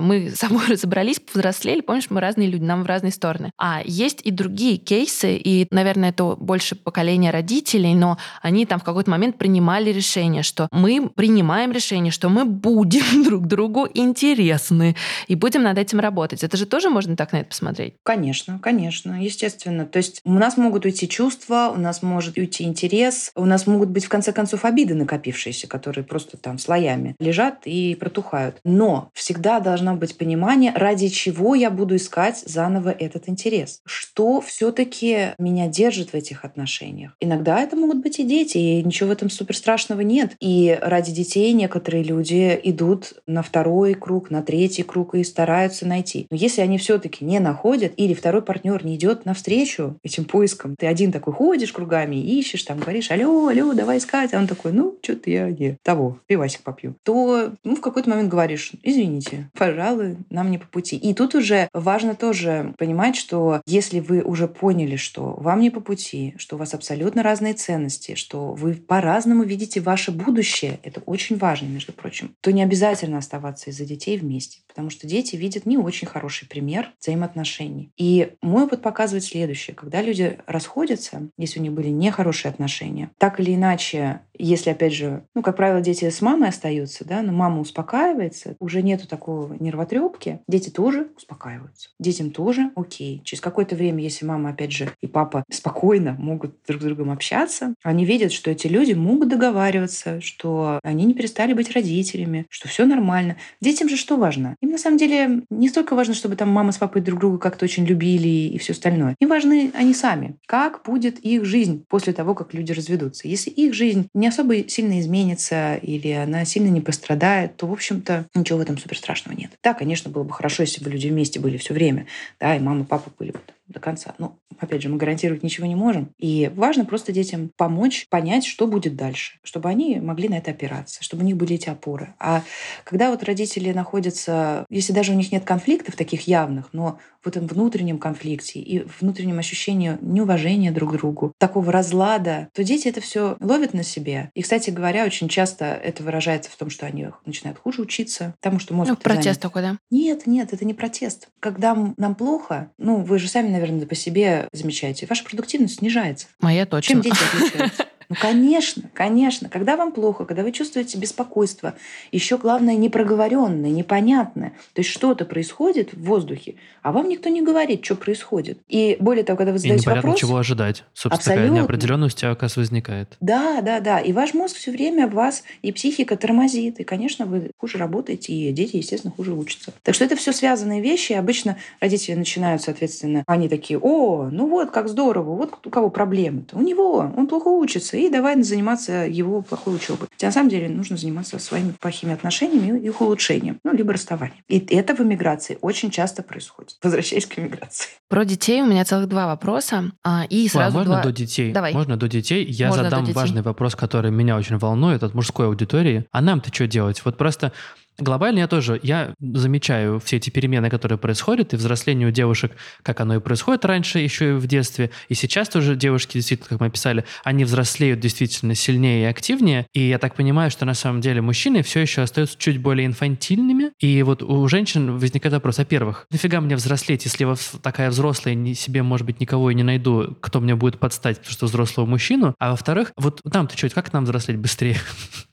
мы с собой разобрались, повзрослели, помнишь, мы разные люди, нам в разные стороны. А есть и другие кейсы, и, наверное, это больше поколение родителей, но они там в какой-то момент принимали решение, что мы принимаем решение, что мы будем друг другу интересны и будем над этим работать. Это же тоже можно так на это посмотреть? Конечно, конечно, естественно. То есть у нас могут уйти чувства, у нас может уйти интерес, у нас могут быть в конце концов обиды накопившиеся, которые просто там слоями лежат и протухают. Но всегда должно быть понимание, ради чего я буду искать заново этот интерес. Что все-таки меня держит в этих отношениях. Иногда это могут быть и дети, и ничего в этом супер страшного нет. И ради детей некоторые люди идут на второй круг, на третий круг и стараются найти. Но если они все-таки не находят, или второй партнер не идет навстречу этим поискам, ты один такой ходишь кругами, ищешь, там говоришь, алло, алло, давай искать, а он такой, ну, что-то я не того, пивасик попью, то ну, в какой-то момент говоришь, извините, пожалуй, нам не по пути. И тут уже важно тоже понимать, что если вы уже поняли, что вам не по пути, что у вас абсолютно разные ценности, что вы по-разному видите ваше будущее, это очень важно, между прочим, то не обязательно оставаться из-за детей вместе, потому что дети видят не очень хороший пример взаимоотношений. И мой опыт показывает следующее. Когда люди расходятся, если у них были нехорошие отношения, так или иначе, если, опять же, ну, как правило, дети с мамой остаются, да, но мама успокаивается, уже нету такого нервотрепки, дети тоже успокаиваются. Детям тоже окей. Через какое-то время, если мама, опять же, и папа спокойно могут друг с другом общаться, они видят, что эти люди могут договариваться, что они не перестали быть родителями, что все нормально. Детям же что важно? Им на самом деле не столько важно, чтобы там мама с папой друг друга как-то очень любили и все остальное. Им важны они сами. Как будет их жизнь после того, как люди разведутся? Если их жизнь не особо сильно изменится или она сильно не пострадает, то, в общем-то, ничего в этом супер страшного нет. Да, конечно, было бы хорошо, если бы люди вместе были все время, да, и мама, папа были бы до конца. Но, опять же, мы гарантировать ничего не можем. И важно просто детям помочь понять, что будет дальше, чтобы они могли на это опираться, чтобы у них были эти опоры. А когда вот родители находятся, если даже у них нет конфликтов таких явных, но в этом внутреннем конфликте и внутреннем ощущении неуважения друг к другу, такого разлада, то дети это все ловят на себе. И, кстати говоря, очень часто это выражается в том, что они начинают хуже учиться, потому что мозг... Ну, протест занят. такой, да? Нет, нет, это не протест. Когда нам плохо, ну, вы же сами, наверное, по себе замечаете, ваша продуктивность снижается. Моя точно. Чем дети отличаются? Ну, конечно, конечно. Когда вам плохо, когда вы чувствуете беспокойство, еще главное непроговоренное, непонятное. То есть что-то происходит в воздухе, а вам никто не говорит, что происходит. И более того, когда вы задаете и непонятно, вопрос... чего ожидать. Собственно, Абсолютно. такая неопределенность, оказывается, возникает. Да, да, да. И ваш мозг все время вас и психика тормозит. И, конечно, вы хуже работаете, и дети, естественно, хуже учатся. Так что это все связанные вещи. И обычно родители начинают, соответственно, они такие, о, ну вот, как здорово, вот у кого проблемы-то. У него, он плохо учится, и давай заниматься его плохой учебой. Хотя на самом деле нужно заниматься своими плохими отношениями и их улучшением, ну, либо расставанием. И это в эмиграции очень часто происходит. Возвращаясь к эмиграции. Про детей у меня целых два вопроса. А, и сразу а можно два... до детей? Давай. Можно до детей? Я Можно задам детей. важный вопрос, который меня очень волнует от мужской аудитории. А нам-то что делать? Вот просто Глобально я тоже, я замечаю все эти перемены, которые происходят, и взросление у девушек, как оно и происходит раньше, еще и в детстве, и сейчас тоже девушки, действительно, как мы описали, они взрослеют действительно сильнее и активнее, и я так понимаю, что на самом деле мужчины все еще остаются чуть более инфантильными, и вот у женщин возникает вопрос, во-первых, нафига мне взрослеть, если я такая взрослая, не, себе, может быть, никого и не найду, кто мне будет подстать, потому что взрослого мужчину, а во-вторых, вот нам-то что, как нам взрослеть быстрее?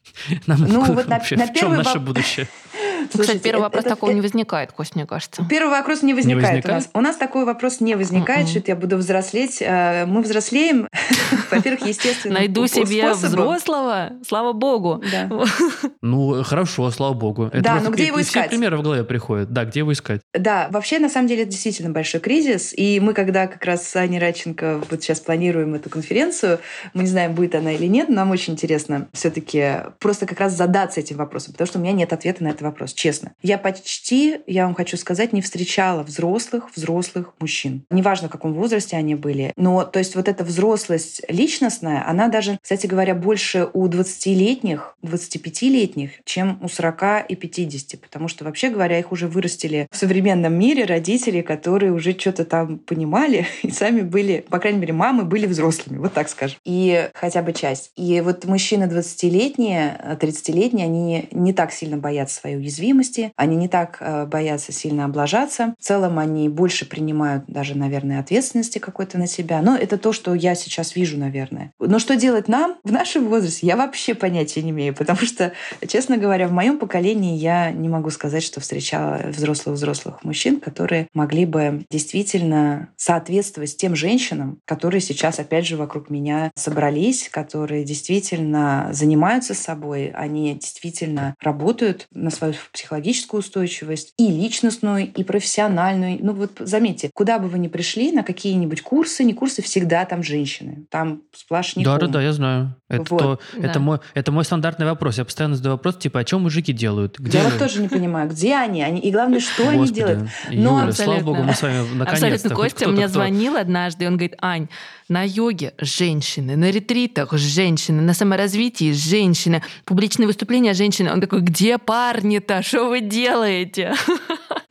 Нам Ну, вот на- вообще, на в чем первый наше воп- будущее? Ну, кстати, Слушайте, первый это- вопрос это- такого не возникает, Кость, мне кажется. Первый вопрос не возникает, возникает? у нас. У нас такой вопрос не возникает, Мгм. что это я буду взрослеть. Э, Мы взрослеем, во-первых, естественно. Найду себе взрослого, слава богу. Да. Ну, хорошо, слава богу. Это Да, просто но где его все искать? примеры в голове приходят. Да, где его искать? Да, вообще, на самом деле, это действительно большой кризис. И мы, когда как раз с Аней Радченко вот сейчас планируем эту конференцию, мы не знаем, будет она или нет, нам очень интересно все таки просто как раз задаться этим вопросом, потому что у меня нет ответа на этот вопрос, честно. Я почти, я вам хочу сказать, не встречала взрослых, взрослых мужчин. Неважно, в каком возрасте они были. Но, то есть, вот эта взрослость личностная, она даже, кстати говоря, больше у 20-летних, 25-летних, чем у 40 и 50. Потому что, вообще говоря, их уже вырастили в современном мире родители, которые уже что-то там понимали и сами были, по крайней мере, мамы были взрослыми, вот так скажем. И хотя бы часть. И вот мужчины 20-летние, 30-летние, они не так сильно боятся своей уязвимости, они не так э, боятся сильно облажаться. В целом они больше принимают даже, наверное, ответственности какой-то на себя. Но это то, что я сейчас вижу, наверное. Но что делать нам в нашем возрасте, я вообще понятия не имею, потому что, честно говоря, в моем поколении я не могу сказать, что встречала взрослых-взрослых мужчин, которые могли бы действительно соответствовать тем женщинам, которые сейчас, опять же, вокруг меня собрались, которые действительно занимаются собой, они действительно работают на свою психологическую устойчивость и личностную, и профессиональную. Ну вот заметьте, куда бы вы ни пришли, на какие-нибудь курсы, не курсы, всегда там женщины. Там сплошняком. Да, да, да, я знаю. Это, Вот. то, Да. это, мой, это мой стандартный вопрос. Я постоянно задаю вопрос, типа, о чем мужики делают? Где Я вы? вот тоже не понимаю, где они, они и главное, что они Господи, делают. Юля, Но слава абсолютно. богу, мы с вами наконец-то Абсолютно. Костя мне звонил однажды, и он говорит, Ань, на йоге женщины, на ретритах женщины, на саморазвитии женщины, публичные выступления женщины. Он такой, где парни-то? Что вы делаете?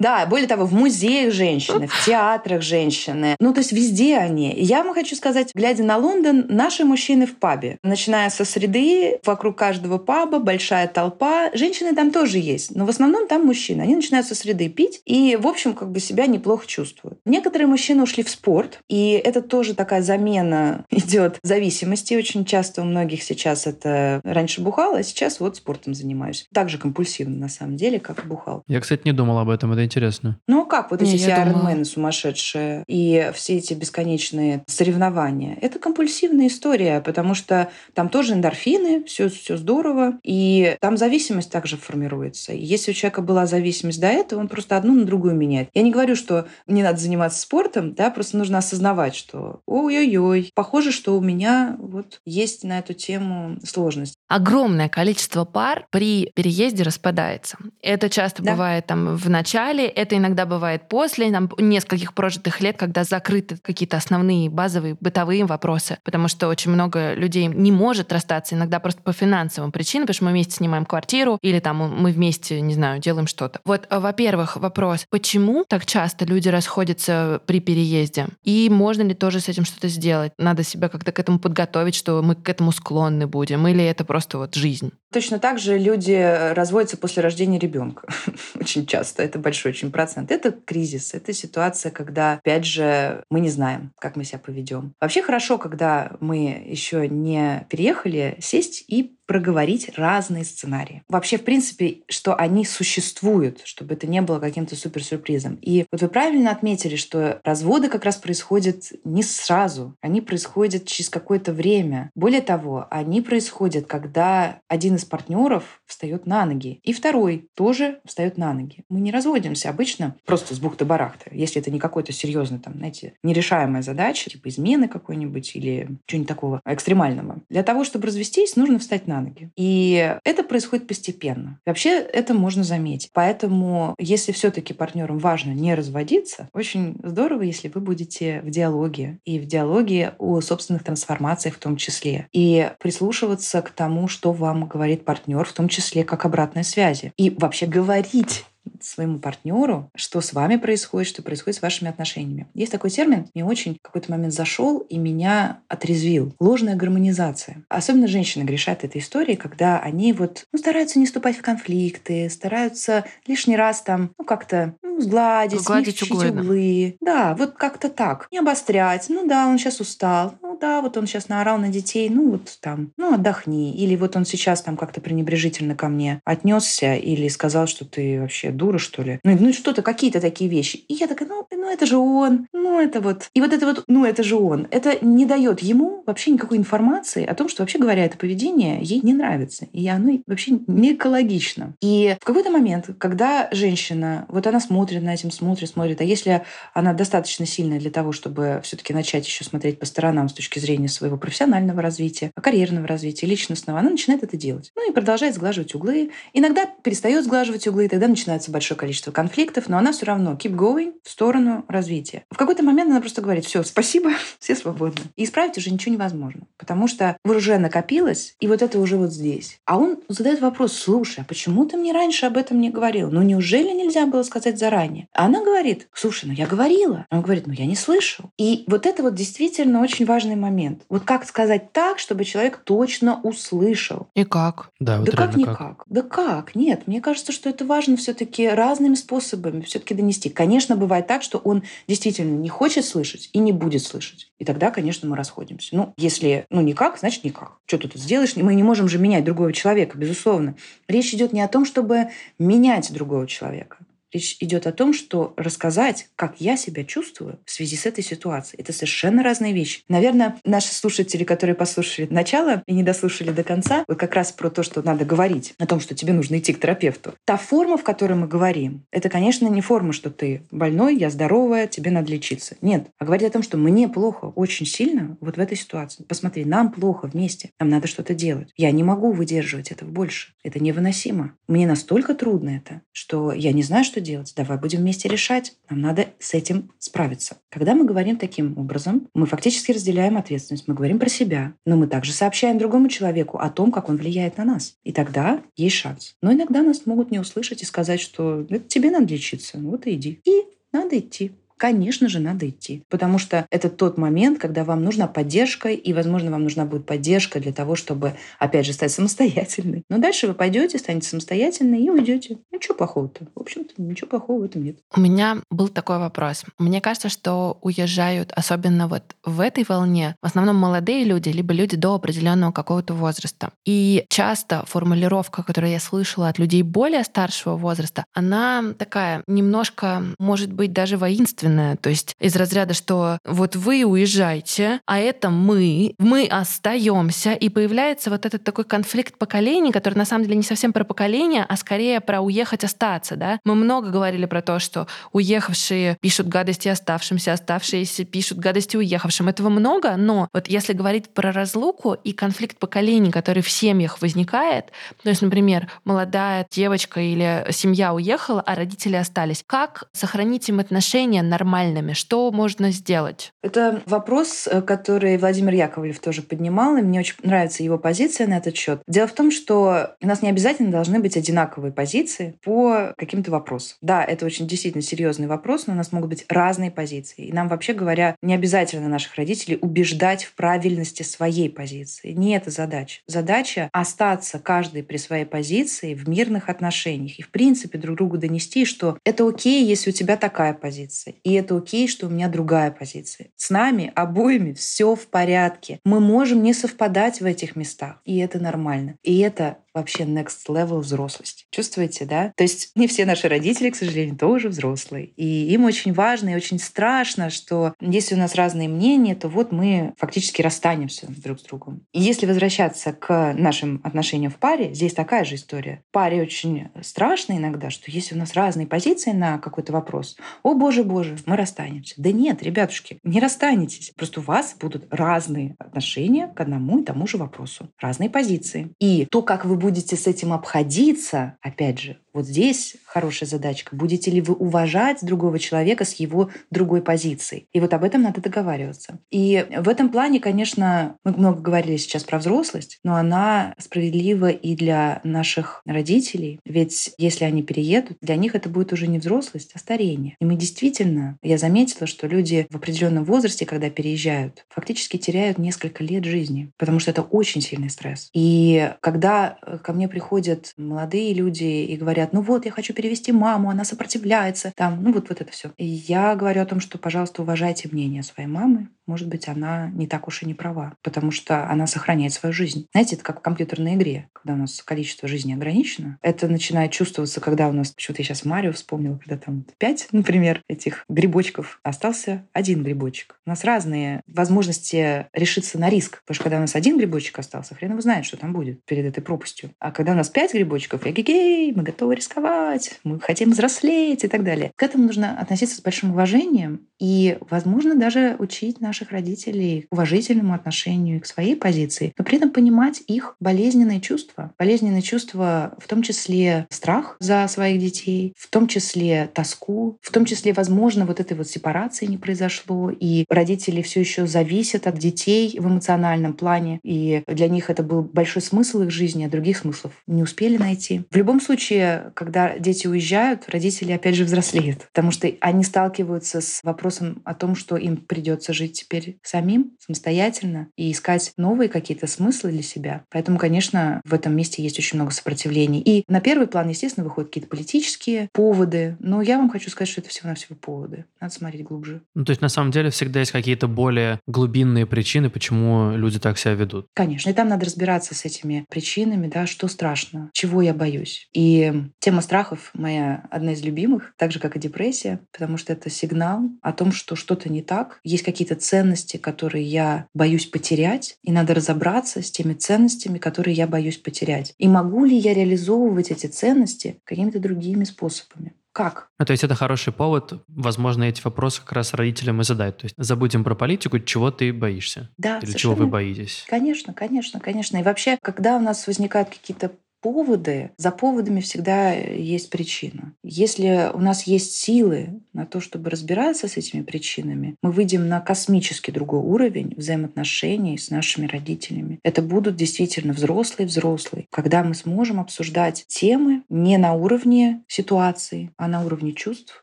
Да, более того, в музеях женщины, в театрах женщины. Ну, то есть везде они. Я вам хочу сказать, глядя на Лондон, наши мужчины в пабе. Начиная со среды, вокруг каждого паба большая толпа. Женщины там тоже есть, но в основном там мужчины. Они начинают со среды пить и, в общем, как бы себя неплохо чувствуют. Некоторые мужчины ушли в спорт, и это тоже такая замена идет зависимости. Очень часто у многих сейчас это раньше бухал, а сейчас вот спортом занимаюсь. Так же компульсивно, на самом деле, как и бухал. Я, кстати, не думал об этом, это интересно. Ну а как вот Не, эти думала. айронмены сумасшедшие и все эти бесконечные соревнования? Это компульсивная история, потому что там тоже эндорфины, все, все здорово, и там зависимость также формируется. И если у человека была зависимость до этого, он просто одну на другую меняет. Я не говорю, что не надо заниматься спортом, да, просто нужно осознавать, что ой-ой-ой, похоже, что у меня вот есть на эту тему сложность. Огромное количество пар при переезде распадается. Это часто Да. бывает там в начале, это иногда бывает после там, нескольких прожитых лет, когда закрыты какие-то основные базовые бытовые вопросы, потому что очень много людей не может расстаться, иногда просто по финансовым причинам, потому что мы вместе снимаем квартиру или там мы вместе, не знаю, делаем что-то. Вот, а, во-первых, вопрос, почему так часто люди расходятся при переезде? И можно ли тоже с этим что-то сделать? Надо себя как-то к этому подготовить, что мы к этому склонны будем, или это просто вот жизнь? Точно так же люди разводятся после рождения ребенка. Очень часто. Это большой очень процент. Это кризис. Это ситуация, когда, опять же, мы не знаем, как мы себя поведем. Вообще хорошо, когда мы еще не переехали, сесть и проговорить разные сценарии. Вообще, в принципе, что они существуют, чтобы это не было каким-то суперсюрпризом. И вот вы правильно отметили, что разводы как раз происходят не сразу, они происходят через какое-то время. Более того, они происходят, когда один из партнеров встает на ноги, и второй тоже встает на ноги. Мы не разводимся обычно просто с бухты-барахты, если это не какой-то серьезный, там, знаете, нерешаемая задача, типа измены какой-нибудь или чего-нибудь такого экстремального. Для того, чтобы развестись, нужно встать на ноги. И это происходит постепенно. Вообще это можно заметить. Поэтому, если все-таки партнерам важно не разводиться, очень здорово, если вы будете в диалоге и в диалоге о собственных трансформациях в том числе. И прислушиваться к тому, что вам говорит партнер, в том числе как обратной связи. И вообще говорить своему партнеру, что с вами происходит, что происходит с вашими отношениями. Есть такой термин, мне очень в какой-то момент зашел и меня отрезвил. Ложная гармонизация. Особенно женщины грешат этой историей, когда они вот ну, стараются не вступать в конфликты, стараются лишний раз там ну, как-то ну, сгладить, Сгладить углы. углы. Да, вот как-то так. Не обострять. Ну да, он сейчас устал. Ну да, вот он сейчас наорал на детей. Ну вот там, ну отдохни. Или вот он сейчас там как-то пренебрежительно ко мне отнесся или сказал, что ты вообще дура, что ли. Ну, ну что-то, какие-то такие вещи. И я такая, ну, ну это же он. Ну это вот. И вот это вот, ну это же он. Это не дает ему вообще никакой информации о том, что вообще говоря, это поведение ей не нравится. И оно вообще не экологично. И в какой-то момент, когда женщина, вот она смотрит на этим, смотрит, смотрит, а если она достаточно сильная для того, чтобы все-таки начать еще смотреть по сторонам с точки зрения своего профессионального развития, карьерного развития, личностного, она начинает это делать. Ну и продолжает сглаживать углы. Иногда перестает сглаживать углы, и тогда начинается большое количество конфликтов, но она все равно keep going в сторону развития. В какой-то момент она просто говорит, все, спасибо, все свободны. И исправить уже ничего невозможно, потому что уже накопилось, и вот это уже вот здесь. А он задает вопрос, слушай, а почему ты мне раньше об этом не говорил? Ну неужели нельзя было сказать заранее? А она говорит, слушай, ну я говорила. Он говорит, ну я не слышал. И вот это вот действительно очень важный момент. Вот как сказать так, чтобы человек точно услышал? И как? Да, вот да как никак? Да как? Нет, мне кажется, что это важно все-таки разными способами все-таки донести. Конечно, бывает так, что он действительно не хочет слышать и не будет слышать. И тогда, конечно, мы расходимся. Ну, если ну никак, значит никак. Что ты тут сделаешь? Мы не можем же менять другого человека, безусловно. Речь идет не о том, чтобы менять другого человека. Речь идет о том, что рассказать, как я себя чувствую в связи с этой ситуацией. Это совершенно разные вещи. Наверное, наши слушатели, которые послушали начало и не дослушали до конца, вот как раз про то, что надо говорить, о том, что тебе нужно идти к терапевту. Та форма, в которой мы говорим, это, конечно, не форма, что ты больной, я здоровая, тебе надо лечиться. Нет. А говорить о том, что мне плохо очень сильно вот в этой ситуации. Посмотри, нам плохо вместе, нам надо что-то делать. Я не могу выдерживать этого больше. Это невыносимо. Мне настолько трудно это, что я не знаю, что делать. Давай будем вместе решать. Нам надо с этим справиться. Когда мы говорим таким образом, мы фактически разделяем ответственность. Мы говорим про себя, но мы также сообщаем другому человеку о том, как он влияет на нас. И тогда есть шанс. Но иногда нас могут не услышать и сказать, что это тебе надо лечиться. Вот и иди. И надо идти конечно же, надо идти. Потому что это тот момент, когда вам нужна поддержка, и, возможно, вам нужна будет поддержка для того, чтобы, опять же, стать самостоятельной. Но дальше вы пойдете, станете самостоятельной и уйдете. Ничего плохого-то. В общем-то, ничего плохого в этом нет. У меня был такой вопрос. Мне кажется, что уезжают, особенно вот в этой волне, в основном молодые люди, либо люди до определенного какого-то возраста. И часто формулировка, которую я слышала от людей более старшего возраста, она такая немножко, может быть, даже воинственная собственное. То есть из разряда, что вот вы уезжаете, а это мы, мы остаемся, и появляется вот этот такой конфликт поколений, который на самом деле не совсем про поколение, а скорее про уехать, остаться. Да? Мы много говорили про то, что уехавшие пишут гадости оставшимся, оставшиеся пишут гадости уехавшим. Этого много, но вот если говорить про разлуку и конфликт поколений, который в семьях возникает, то есть, например, молодая девочка или семья уехала, а родители остались, как сохранить им отношения нормальными? Что можно сделать? Это вопрос, э, который Владимир Яковлев тоже поднимал, и мне очень нравится его позиция на этот счет. Дело в том, что у нас не обязательно должны быть одинаковые позиции по каким-то вопросам. Да, это очень действительно серьезный вопрос, но у нас могут быть разные позиции. И нам, вообще говоря, не обязательно наших родителей убеждать в правильности своей позиции. Не это задача. Задача остаться каждый при своей позиции в мирных отношениях и, в принципе, друг другу донести, что это окей, если у тебя такая позиция И это окей, что у меня другая позиция. С нами обоими все в порядке. Мы можем не совпадать в этих местах. И это нормально. И это вообще next level взрослости. Чувствуете, да? То есть не все наши родители, к сожалению, тоже взрослые. И им очень важно и очень страшно, что если у нас разные мнения, то вот мы фактически расстанемся друг с другом. И если возвращаться к нашим отношениям в паре, здесь такая же история. В паре очень страшно иногда, что если у нас разные позиции на какой-то вопрос, о боже, боже, мы расстанемся. Да нет, ребятушки, не расстанетесь. Просто у вас будут разные отношения к одному и тому же вопросу, разные позиции. И то, как вы будете с этим обходиться, опять же, вот здесь хорошая задачка. Будете ли вы уважать другого человека с его другой позицией? И вот об этом надо договариваться. И в этом плане, конечно, мы много говорили сейчас про взрослость, но она справедлива и для наших родителей. Ведь если они переедут, для них это будет уже не взрослость, а старение. И мы действительно, я заметила, что люди в определенном возрасте, когда переезжают, фактически теряют несколько лет жизни, потому что это очень сильный стресс. И когда ко мне приходят молодые люди и говорят, говорят, ну вот, я хочу перевести маму, она сопротивляется, там, ну вот, вот это все. И я говорю о том, что, пожалуйста, уважайте мнение своей мамы, может быть, она не так уж и не права, потому что она сохраняет свою жизнь. Знаете, это как в компьютерной игре, когда у нас количество жизни ограничено. Это начинает чувствоваться, когда у нас, почему-то я сейчас Марио вспомнила, когда там пять, например, этих грибочков, остался один грибочек. У нас разные возможности решиться на риск, потому что когда у нас один грибочек остался, хрен его знает, что там будет перед этой пропастью. А когда у нас пять грибочков, эгегей, мы готовы рисковать, мы хотим взрослеть и так далее. К этому нужно относиться с большим уважением и, возможно, даже учить наш наших родителей уважительному отношению к своей позиции, но при этом понимать их болезненные чувства. Болезненные чувства в том числе страх за своих детей, в том числе тоску, в том числе, возможно, вот этой вот сепарации не произошло, и родители все еще зависят от детей в эмоциональном плане, и для них это был большой смысл их жизни, а других смыслов не успели найти. В любом случае, когда дети уезжают, родители опять же взрослеют, потому что они сталкиваются с вопросом о том, что им придется жить теперь самим, самостоятельно, и искать новые какие-то смыслы для себя. Поэтому, конечно, в этом месте есть очень много сопротивлений. И на первый план, естественно, выходят какие-то политические поводы, но я вам хочу сказать, что это всего-навсего поводы. Надо смотреть глубже. Ну, то есть, на самом деле, всегда есть какие-то более глубинные причины, почему люди так себя ведут. Конечно, и там надо разбираться с этими причинами, да, что страшно, чего я боюсь. И тема страхов моя одна из любимых, так же, как и депрессия, потому что это сигнал о том, что что-то не так, есть какие-то ценности, которые я боюсь потерять, и надо разобраться с теми ценностями, которые я боюсь потерять. И могу ли я реализовывать эти ценности какими-то другими способами? Как? Ну, то есть это хороший повод, возможно, эти вопросы как раз родителям и задать. То есть забудем про политику, чего ты боишься? Да, Или чего вы боитесь? Конечно, конечно, конечно. И вообще, когда у нас возникают какие-то поводы, за поводами всегда есть причина. Если у нас есть силы на то, чтобы разбираться с этими причинами, мы выйдем на космически другой уровень взаимоотношений с нашими родителями. Это будут действительно взрослые-взрослые, когда мы сможем обсуждать темы не на уровне ситуации, а на уровне чувств,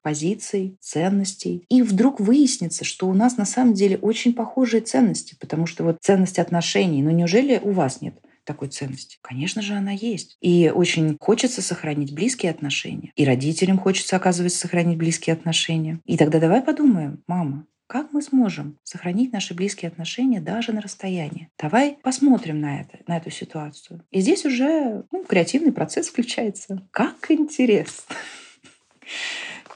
позиций, ценностей. И вдруг выяснится, что у нас на самом деле очень похожие ценности, потому что вот ценность отношений, ну неужели у вас нет? Такой ценности? Конечно же, она есть. И очень хочется сохранить близкие отношения. И родителям хочется, оказывается, сохранить близкие отношения. И тогда давай подумаем, мама, как мы сможем сохранить наши близкие отношения даже на расстоянии? Давай посмотрим на это, на эту ситуацию. И здесь уже ну, креативный процесс включается. Как интересно.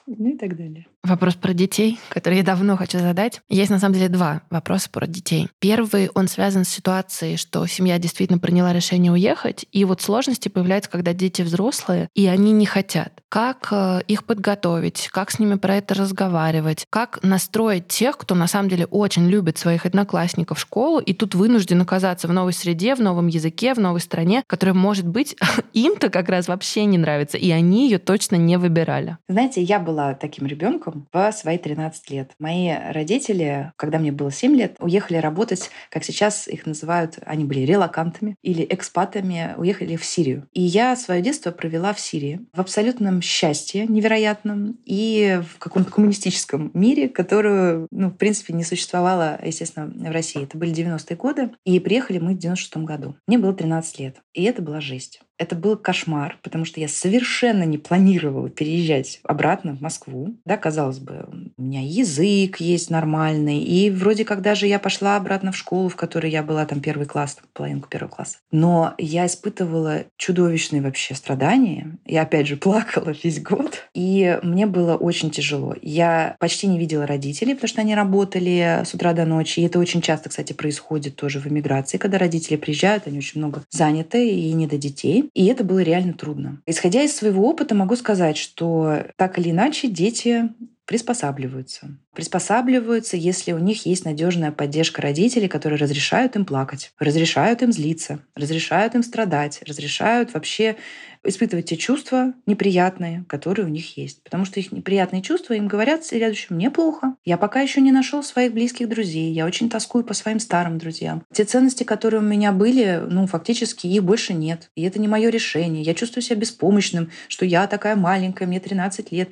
Ну и так далее. Вопрос про детей, который я давно хочу задать. Есть на самом деле два вопроса про детей. Первый, он связан с ситуацией, что семья действительно приняла решение уехать, и вот сложности появляются, когда дети взрослые, и они не хотят. Как э, их подготовить, как с ними про это разговаривать, как настроить тех, кто на самом деле очень любит своих одноклассников в школу, и тут вынужден оказаться в новой среде, в новом языке, в новой стране, которая, может быть, им-то как раз вообще не нравится, и они ее точно не выбирали. Знаете, я была таким ребенком, в свои 13 лет. Мои родители, когда мне было 7 лет, уехали работать, как сейчас их называют, они были релакантами или экспатами, уехали в Сирию. И я свое детство провела в Сирии в абсолютном счастье невероятном и в каком-то коммунистическом мире, которую, ну, в принципе, не существовало, естественно, в России. Это были 90-е годы, и приехали мы в 96 году. Мне было 13 лет, и это была жесть. Это был кошмар, потому что я совершенно не планировала переезжать обратно в Москву. Да, казалось бы, у меня язык есть нормальный. И вроде как даже я пошла обратно в школу, в которой я была там первый класс, там, половинку первого класса. Но я испытывала чудовищные вообще страдания. Я опять же плакала весь год. И мне было очень тяжело. Я почти не видела родителей, потому что они работали с утра до ночи. И это очень часто, кстати, происходит тоже в эмиграции, когда родители приезжают, они очень много заняты и не до детей. И это было реально трудно. Исходя из своего опыта, могу сказать, что так или иначе дети приспосабливаются. Приспосабливаются, если у них есть надежная поддержка родителей, которые разрешают им плакать, разрешают им злиться, разрешают им страдать, разрешают вообще испытывать те чувства неприятные, которые у них есть. Потому что их неприятные чувства им говорят в следующем «мне плохо, я пока еще не нашел своих близких друзей, я очень тоскую по своим старым друзьям. Те ценности, которые у меня были, ну, фактически их больше нет. И это не мое решение. Я чувствую себя беспомощным, что я такая маленькая, мне 13 лет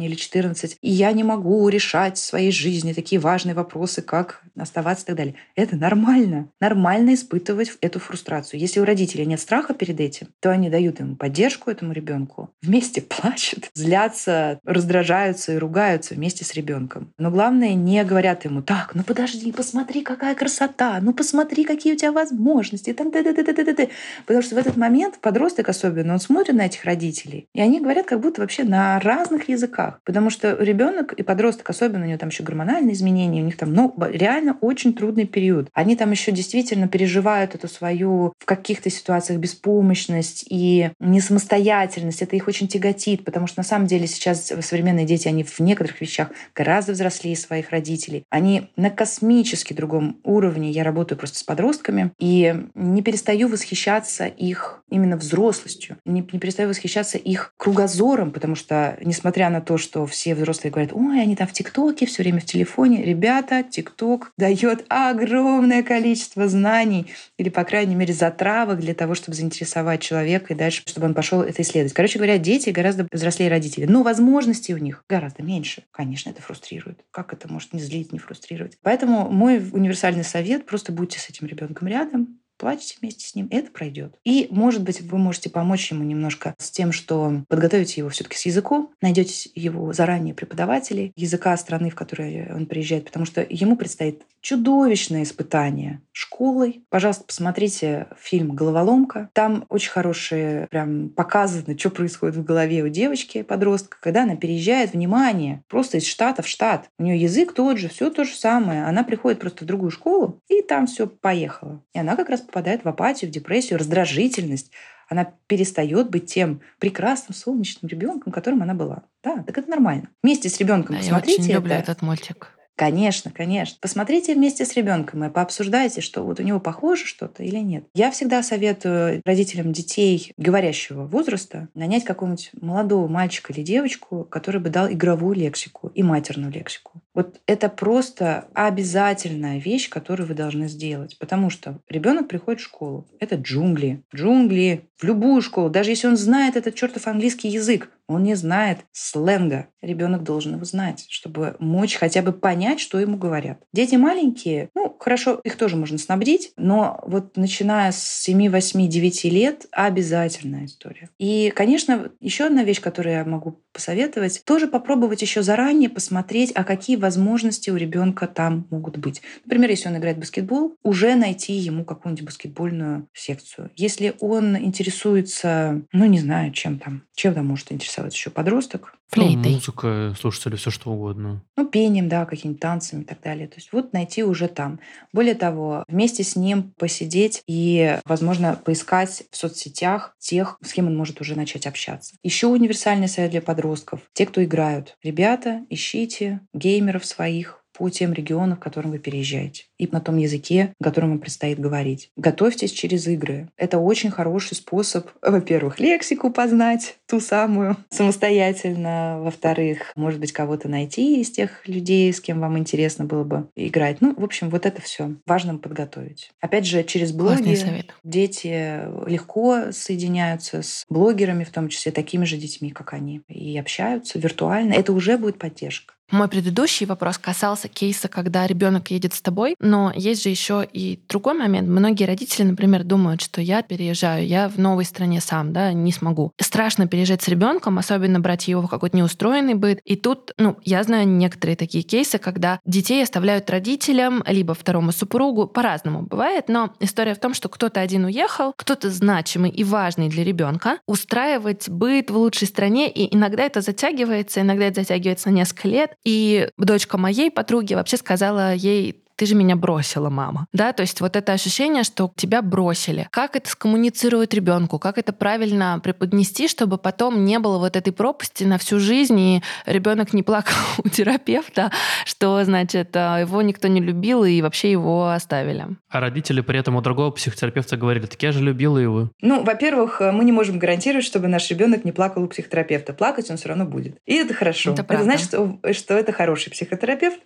или 14, и я не могу решать в своей жизни такие важные вопросы, как оставаться и так далее. Это нормально. Нормально испытывать эту фрустрацию. Если у родителей нет страха перед этим, то они дают ему поддержку этому ребенку, вместе плачут, злятся, раздражаются и ругаются вместе с ребенком. Но главное, не говорят ему, так, ну подожди, посмотри, какая красота, ну посмотри, какие у тебя возможности, там, т -т -т -т -т -т. потому что в этот момент подросток особенно, он смотрит на этих родителей, и они говорят как будто вообще на разных языках языках. Потому что ребенок и подросток, особенно у него там еще гормональные изменения, у них там ну, реально очень трудный период. Они там еще действительно переживают эту свою в каких-то ситуациях беспомощность и несамостоятельность. Это их очень тяготит, потому что на самом деле сейчас современные дети, они в некоторых вещах гораздо взрослее своих родителей. Они на космически другом уровне. Я работаю просто с подростками и не перестаю восхищаться их именно взрослостью. Не, не перестаю восхищаться их кругозором, потому что, несмотря на то, то, что все взрослые говорят, ой, они там в ТикТоке, все время в телефоне. Ребята, ТикТок дает огромное количество знаний или, по крайней мере, затравок для того, чтобы заинтересовать человека и дальше, чтобы он пошел это исследовать. Короче говоря, дети гораздо взрослее родителей, но возможностей у них гораздо меньше. Конечно, это фрустрирует. Как это может не злить, не фрустрировать? Поэтому мой универсальный совет — просто будьте с этим ребенком рядом, плачете вместе с ним, это пройдет. И, может быть, вы можете помочь ему немножко с тем, что подготовите его все-таки с языком, найдете его заранее преподавателей языка страны, в которой он приезжает, потому что ему предстоит чудовищное испытание школой. Пожалуйста, посмотрите фильм «Головоломка». Там очень хорошие, прям показано, что происходит в голове у девочки, подростка, когда она переезжает, внимание, просто из штата в штат. У нее язык тот же, все то же самое. Она приходит просто в другую школу, и там все поехало. И она как раз попадает в апатию, в депрессию, раздражительность. Она перестает быть тем прекрасным солнечным ребенком, которым она была. Да, так это нормально. Вместе с ребенком да, посмотрите. Я очень люблю это. этот мультик. Конечно, конечно. Посмотрите вместе с ребенком и пообсуждайте, что вот у него похоже что-то или нет. Я всегда советую родителям детей говорящего возраста нанять какого-нибудь молодого мальчика или девочку, который бы дал игровую лексику и матерную лексику. Вот это просто обязательная вещь, которую вы должны сделать. Потому что ребенок приходит в школу. Это джунгли. Джунгли. В любую школу. Даже если он знает этот чертов английский язык, он не знает сленга. Ребенок должен его знать, чтобы мочь хотя бы понять, что ему говорят. Дети маленькие, ну, хорошо, их тоже можно снабдить, но вот начиная с 7, 8, 9 лет обязательная история. И, конечно, еще одна вещь, которую я могу посоветовать, тоже попробовать еще заранее посмотреть, а какие возможности у ребенка там могут быть. Например, если он играет в баскетбол, уже найти ему какую-нибудь баскетбольную секцию. Если он интересуется, ну, не знаю, чем там, чем там может интересоваться еще подросток, ну, музыка, слушать или все что угодно. Ну, пением, да, какими-то танцами и так далее. То есть вот найти уже там. Более того, вместе с ним посидеть и, возможно, поискать в соцсетях тех, с кем он может уже начать общаться. Еще универсальный совет для подростков. Те, кто играют. Ребята, ищите геймеров своих, по тем регионам, в которым вы переезжаете, и на том языке, на котором вам предстоит говорить. Готовьтесь через игры. Это очень хороший способ, во-первых, лексику познать, ту самую, самостоятельно. Во-вторых, может быть, кого-то найти из тех людей, с кем вам интересно было бы играть. Ну, в общем, вот это все важно подготовить. Опять же, через блоги дети легко соединяются с блогерами, в том числе такими же детьми, как они, и общаются виртуально. Это уже будет поддержка. Мой предыдущий вопрос касался кейса, когда ребенок едет с тобой, но есть же еще и другой момент. Многие родители, например, думают, что я переезжаю, я в новой стране сам, да, не смогу. Страшно переезжать с ребенком, особенно брать его в какой-то неустроенный быт. И тут, ну, я знаю некоторые такие кейсы, когда детей оставляют родителям, либо второму супругу, по-разному бывает, но история в том, что кто-то один уехал, кто-то значимый и важный для ребенка, устраивать быт в лучшей стране, и иногда это затягивается, иногда это затягивается на несколько лет. И дочка моей подруги вообще сказала ей ты же меня бросила, мама. Да, то есть вот это ощущение, что тебя бросили. Как это скоммуницировать ребенку? Как это правильно преподнести, чтобы потом не было вот этой пропасти на всю жизнь, и ребенок не плакал у терапевта, что, значит, а, его никто не любил, и вообще его оставили. А родители при этом у другого психотерапевта говорили, так я же любила его. Ну, во-первых, мы не можем гарантировать, чтобы наш ребенок не плакал у психотерапевта. Плакать он все равно будет. И это хорошо. Это, это значит, что, что это хороший психотерапевт.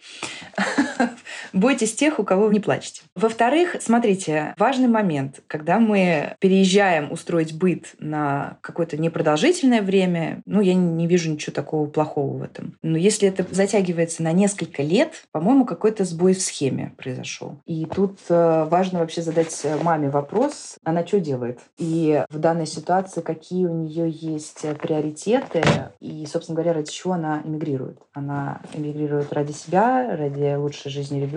Бойтесь тех, у кого вы не плачете. Во-вторых, смотрите, важный момент. Когда мы переезжаем устроить быт на какое-то непродолжительное время, ну, я не вижу ничего такого плохого в этом. Но если это затягивается на несколько лет, по-моему, какой-то сбой в схеме произошел. И тут э, важно вообще задать маме вопрос, она что делает? И в данной ситуации какие у нее есть приоритеты и, собственно говоря, ради чего она эмигрирует. Она эмигрирует ради себя, ради лучшей жизни ребенка,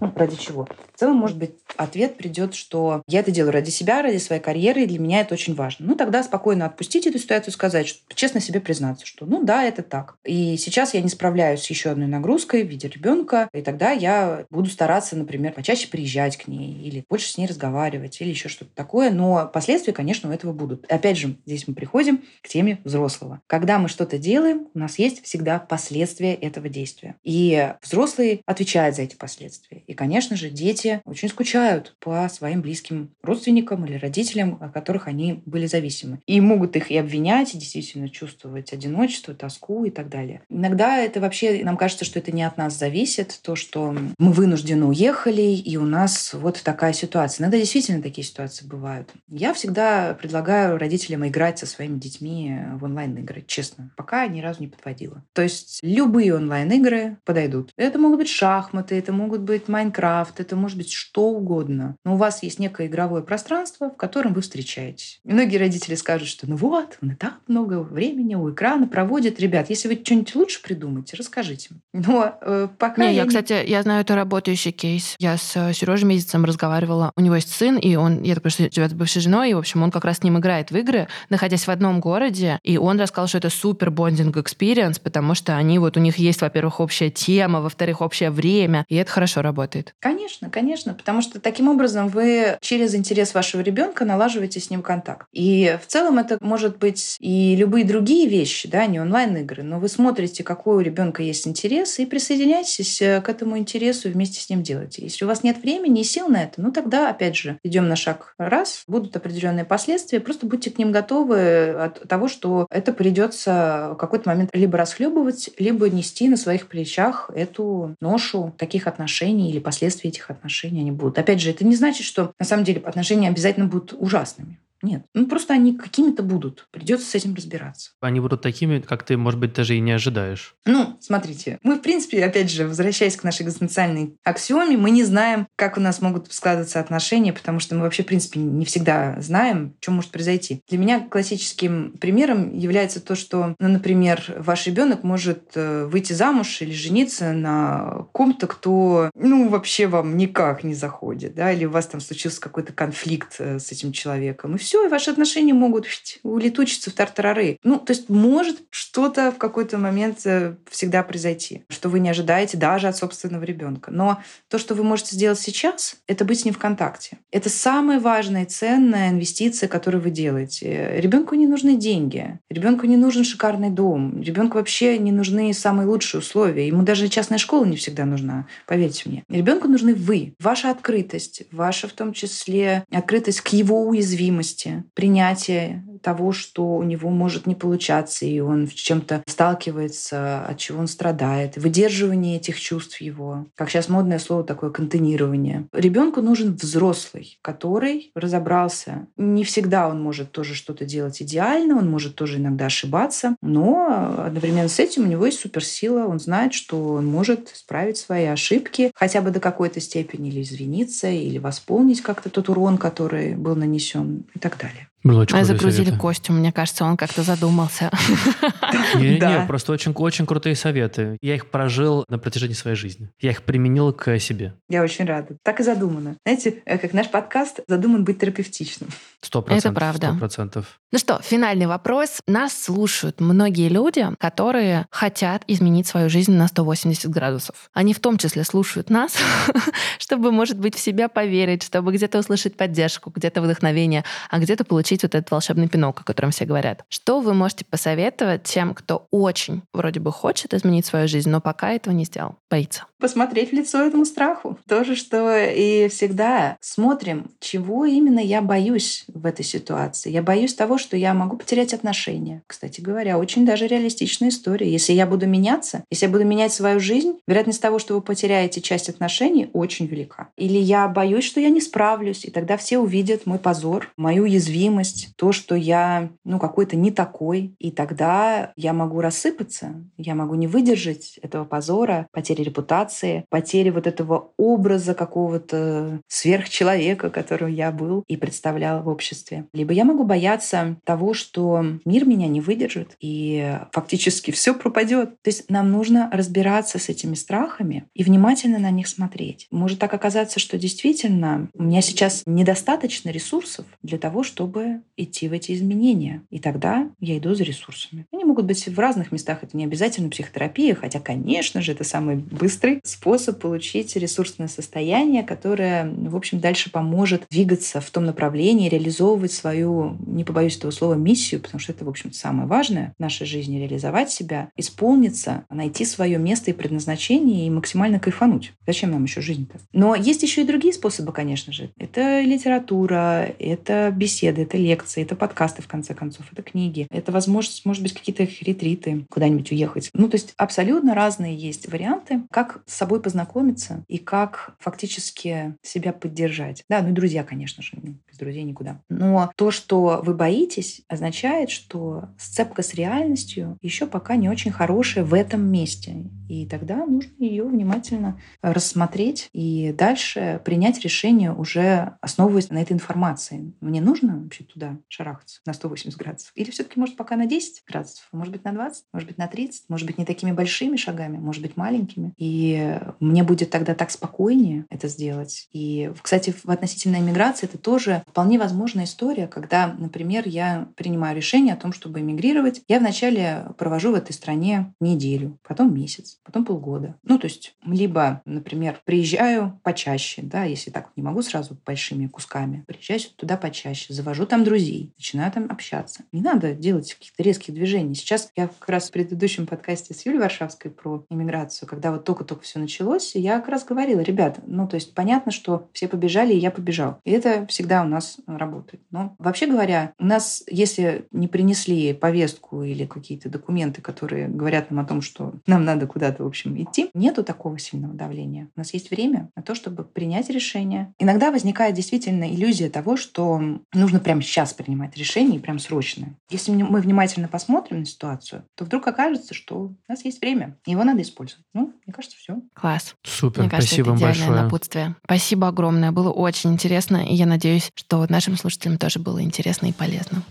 ну, ради чего. В целом, может быть, ответ придет, что я это делаю ради себя, ради своей карьеры, и для меня это очень важно. Ну, тогда спокойно отпустить эту ситуацию сказать, что, честно себе признаться, что ну да, это так. И сейчас я не справляюсь с еще одной нагрузкой в виде ребенка, и тогда я буду стараться, например, почаще приезжать к ней, или больше с ней разговаривать, или еще что-то такое. Но последствия, конечно, у этого будут. Опять же, здесь мы приходим к теме взрослого. Когда мы что-то делаем, у нас есть всегда последствия этого действия. И взрослый отвечает за эти последствия. И, конечно же, дети очень скучают по своим близким родственникам или родителям, от которых они были зависимы. И могут их и обвинять, и действительно чувствовать одиночество, тоску и так далее. Иногда это вообще, нам кажется, что это не от нас зависит, то, что мы вынуждены уехали, и у нас вот такая ситуация. Иногда действительно такие ситуации бывают. Я всегда предлагаю родителям играть со своими детьми в онлайн-игры, честно. Пока ни разу не подводила. То есть любые онлайн-игры подойдут. Это могут быть шахматы, это могут быть Майнкрафт, это может быть что угодно. Но у вас есть некое игровое пространство, в котором вы встречаетесь. Многие родители скажут, что ну вот, он и так много времени у экрана проводит. Ребят, если вы что-нибудь лучше придумаете, расскажите. Но э, пока... Не, я, я, кстати, я знаю, это работающий кейс. Я с э, Сережей месяцем разговаривала. У него есть сын, и он, я так понимаю, что живет с бывшей женой, и, в общем, он как раз с ним играет в игры, находясь в одном городе, и он рассказал, что это супер bonding experience, потому что они вот, у них есть, во-первых, общая тема, во-вторых, общее время, и это это хорошо работает. Конечно, конечно, потому что таким образом вы через интерес вашего ребенка налаживаете с ним контакт. И в целом это может быть и любые другие вещи, да, не онлайн-игры, но вы смотрите, какой у ребенка есть интерес, и присоединяйтесь э, к этому интересу и вместе с ним делайте. Если у вас нет времени и сил на это, ну тогда, опять же, идем на шаг раз, будут определенные последствия, просто будьте к ним готовы от того, что это придется в какой-то момент либо расхлебывать, либо нести на своих плечах эту ношу таких отношений или последствия этих отношений они будут. Опять же, это не значит, что на самом деле отношения обязательно будут ужасными. Нет. Ну, просто они какими-то будут. Придется с этим разбираться. Они будут такими, как ты, может быть, даже и не ожидаешь. Ну, смотрите. Мы, в принципе, опять же, возвращаясь к нашей экзистенциальной аксиоме, мы не знаем, как у нас могут складываться отношения, потому что мы вообще, в принципе, не всегда знаем, что может произойти. Для меня классическим примером является то, что, ну, например, ваш ребенок может э, выйти замуж или жениться на ком-то, кто, ну, вообще вам никак не заходит, да, или у вас там случился какой-то конфликт э, с этим человеком, и все все, и ваши отношения могут улетучиться в тартарары. Ну, то есть может что-то в какой-то момент э, всегда произойти, что вы не ожидаете даже от собственного ребенка. Но то, что вы можете сделать сейчас, это быть с ним в контакте. Это самая важная и ценная инвестиция, которую вы делаете. Ребенку не нужны деньги, ребенку не нужен шикарный дом, ребенку вообще не нужны самые лучшие условия. Ему даже частная школа не всегда нужна, поверьте мне. Ребенку нужны вы, ваша открытость, ваша в том числе открытость к его уязвимости, принятие того, что у него может не получаться, и он чем-то сталкивается, от чего он страдает, выдерживание этих чувств его. Как сейчас модное слово такое контейнирование. Ребенку нужен взрослый, который разобрался. Не всегда он может тоже что-то делать идеально, он может тоже иногда ошибаться, но одновременно с этим у него есть суперсила, он знает, что он может исправить свои ошибки хотя бы до какой-то степени или извиниться, или восполнить как-то тот урон, который был нанесен и далее. Было очень а загрузили советы. Костю, мне кажется, он как-то задумался. Не, не, просто очень, очень крутые советы. Я их прожил на протяжении своей жизни. Я их применил к себе. Я очень рада. Так и задумано. Знаете, э, как наш подкаст задуман быть терапевтичным. Сто процентов. Это правда. Сто процентов. Ну что, финальный вопрос. Нас слушают многие люди, которые хотят изменить свою жизнь на 180 градусов. Они в том числе слушают нас, чтобы, может быть, в себя поверить, чтобы где-то услышать поддержку, где-то вдохновение, а где-то получить получить вот этот волшебный пинок, о котором все говорят. Что вы можете посоветовать тем, кто очень вроде бы хочет изменить свою жизнь, но пока этого не сделал, боится? Посмотреть в лицо этому страху. То же, что и всегда. Смотрим, чего именно я боюсь в этой ситуации. Я боюсь того, что я могу потерять отношения. Кстати говоря, очень даже реалистичная история. Если я буду меняться, если я буду менять свою жизнь, вероятность того, что вы потеряете часть отношений, очень велика. Или я боюсь, что я не справлюсь, и тогда все увидят мой позор, мою уязвимость, уязвимость, то, что я ну, какой-то не такой, и тогда я могу рассыпаться, я могу не выдержать этого позора, потери репутации, потери вот этого образа какого-то сверхчеловека, которым я был и представлял в обществе. Либо я могу бояться того, что мир меня не выдержит, и фактически все пропадет. То есть нам нужно разбираться с этими страхами и внимательно на них смотреть. Может так оказаться, что действительно у меня сейчас недостаточно ресурсов для того, чтобы идти в эти изменения. И тогда я иду за ресурсами. Они могут быть в разных местах. Это не обязательно психотерапия, хотя, конечно же, это самый быстрый способ получить ресурсное состояние, которое, в общем, дальше поможет двигаться в том направлении, реализовывать свою, не побоюсь этого слова, миссию, потому что это, в общем самое важное в нашей жизни, реализовать себя, исполниться, найти свое место и предназначение и максимально кайфануть. Зачем нам еще жизнь-то? Но есть еще и другие способы, конечно же. Это литература, это беседы, это лекции, это подкасты, в конце концов, это книги, это возможность, может быть, какие-то ретриты, куда-нибудь уехать. Ну, то есть абсолютно разные есть варианты, как с собой познакомиться и как фактически себя поддержать. Да, ну и друзья, конечно же, друзей никуда. Но то, что вы боитесь, означает, что сцепка с реальностью еще пока не очень хорошая в этом месте. И тогда нужно ее внимательно рассмотреть и дальше принять решение уже основываясь на этой информации. Мне нужно вообще туда шарахаться на 180 градусов? Или все-таки, может, пока на 10 градусов, может быть, на 20, может быть, на 30, может быть, не такими большими шагами, может быть, маленькими. И мне будет тогда так спокойнее это сделать. И, кстати, в относительно иммиграции это тоже вполне возможная история, когда, например, я принимаю решение о том, чтобы эмигрировать. Я вначале провожу в этой стране неделю, потом месяц, потом полгода. Ну, то есть, либо, например, приезжаю почаще, да, если так не могу сразу большими кусками, приезжаю туда почаще, завожу там друзей, начинаю там общаться. Не надо делать каких-то резких движений. Сейчас я как раз в предыдущем подкасте с Юлей Варшавской про иммиграцию, когда вот только-только все началось, я как раз говорила, ребят, ну, то есть понятно, что все побежали, и я побежал. И это всегда у нас работает. Но вообще говоря, у нас, если не принесли повестку или какие-то документы, которые говорят нам о том, что нам надо куда-то, в общем, идти, нету такого сильного давления. У нас есть время на то, чтобы принять решение. Иногда возникает действительно иллюзия того, что нужно прямо сейчас принимать решение, прям срочно. Если мы внимательно посмотрим на ситуацию, то вдруг окажется, что у нас есть время, и его надо использовать. Ну, мне кажется, все. Класс. Супер, мне кажется, спасибо это большое. напутствие. Спасибо огромное, было очень интересно, и я надеюсь, что нашим слушателям тоже было интересно и полезно.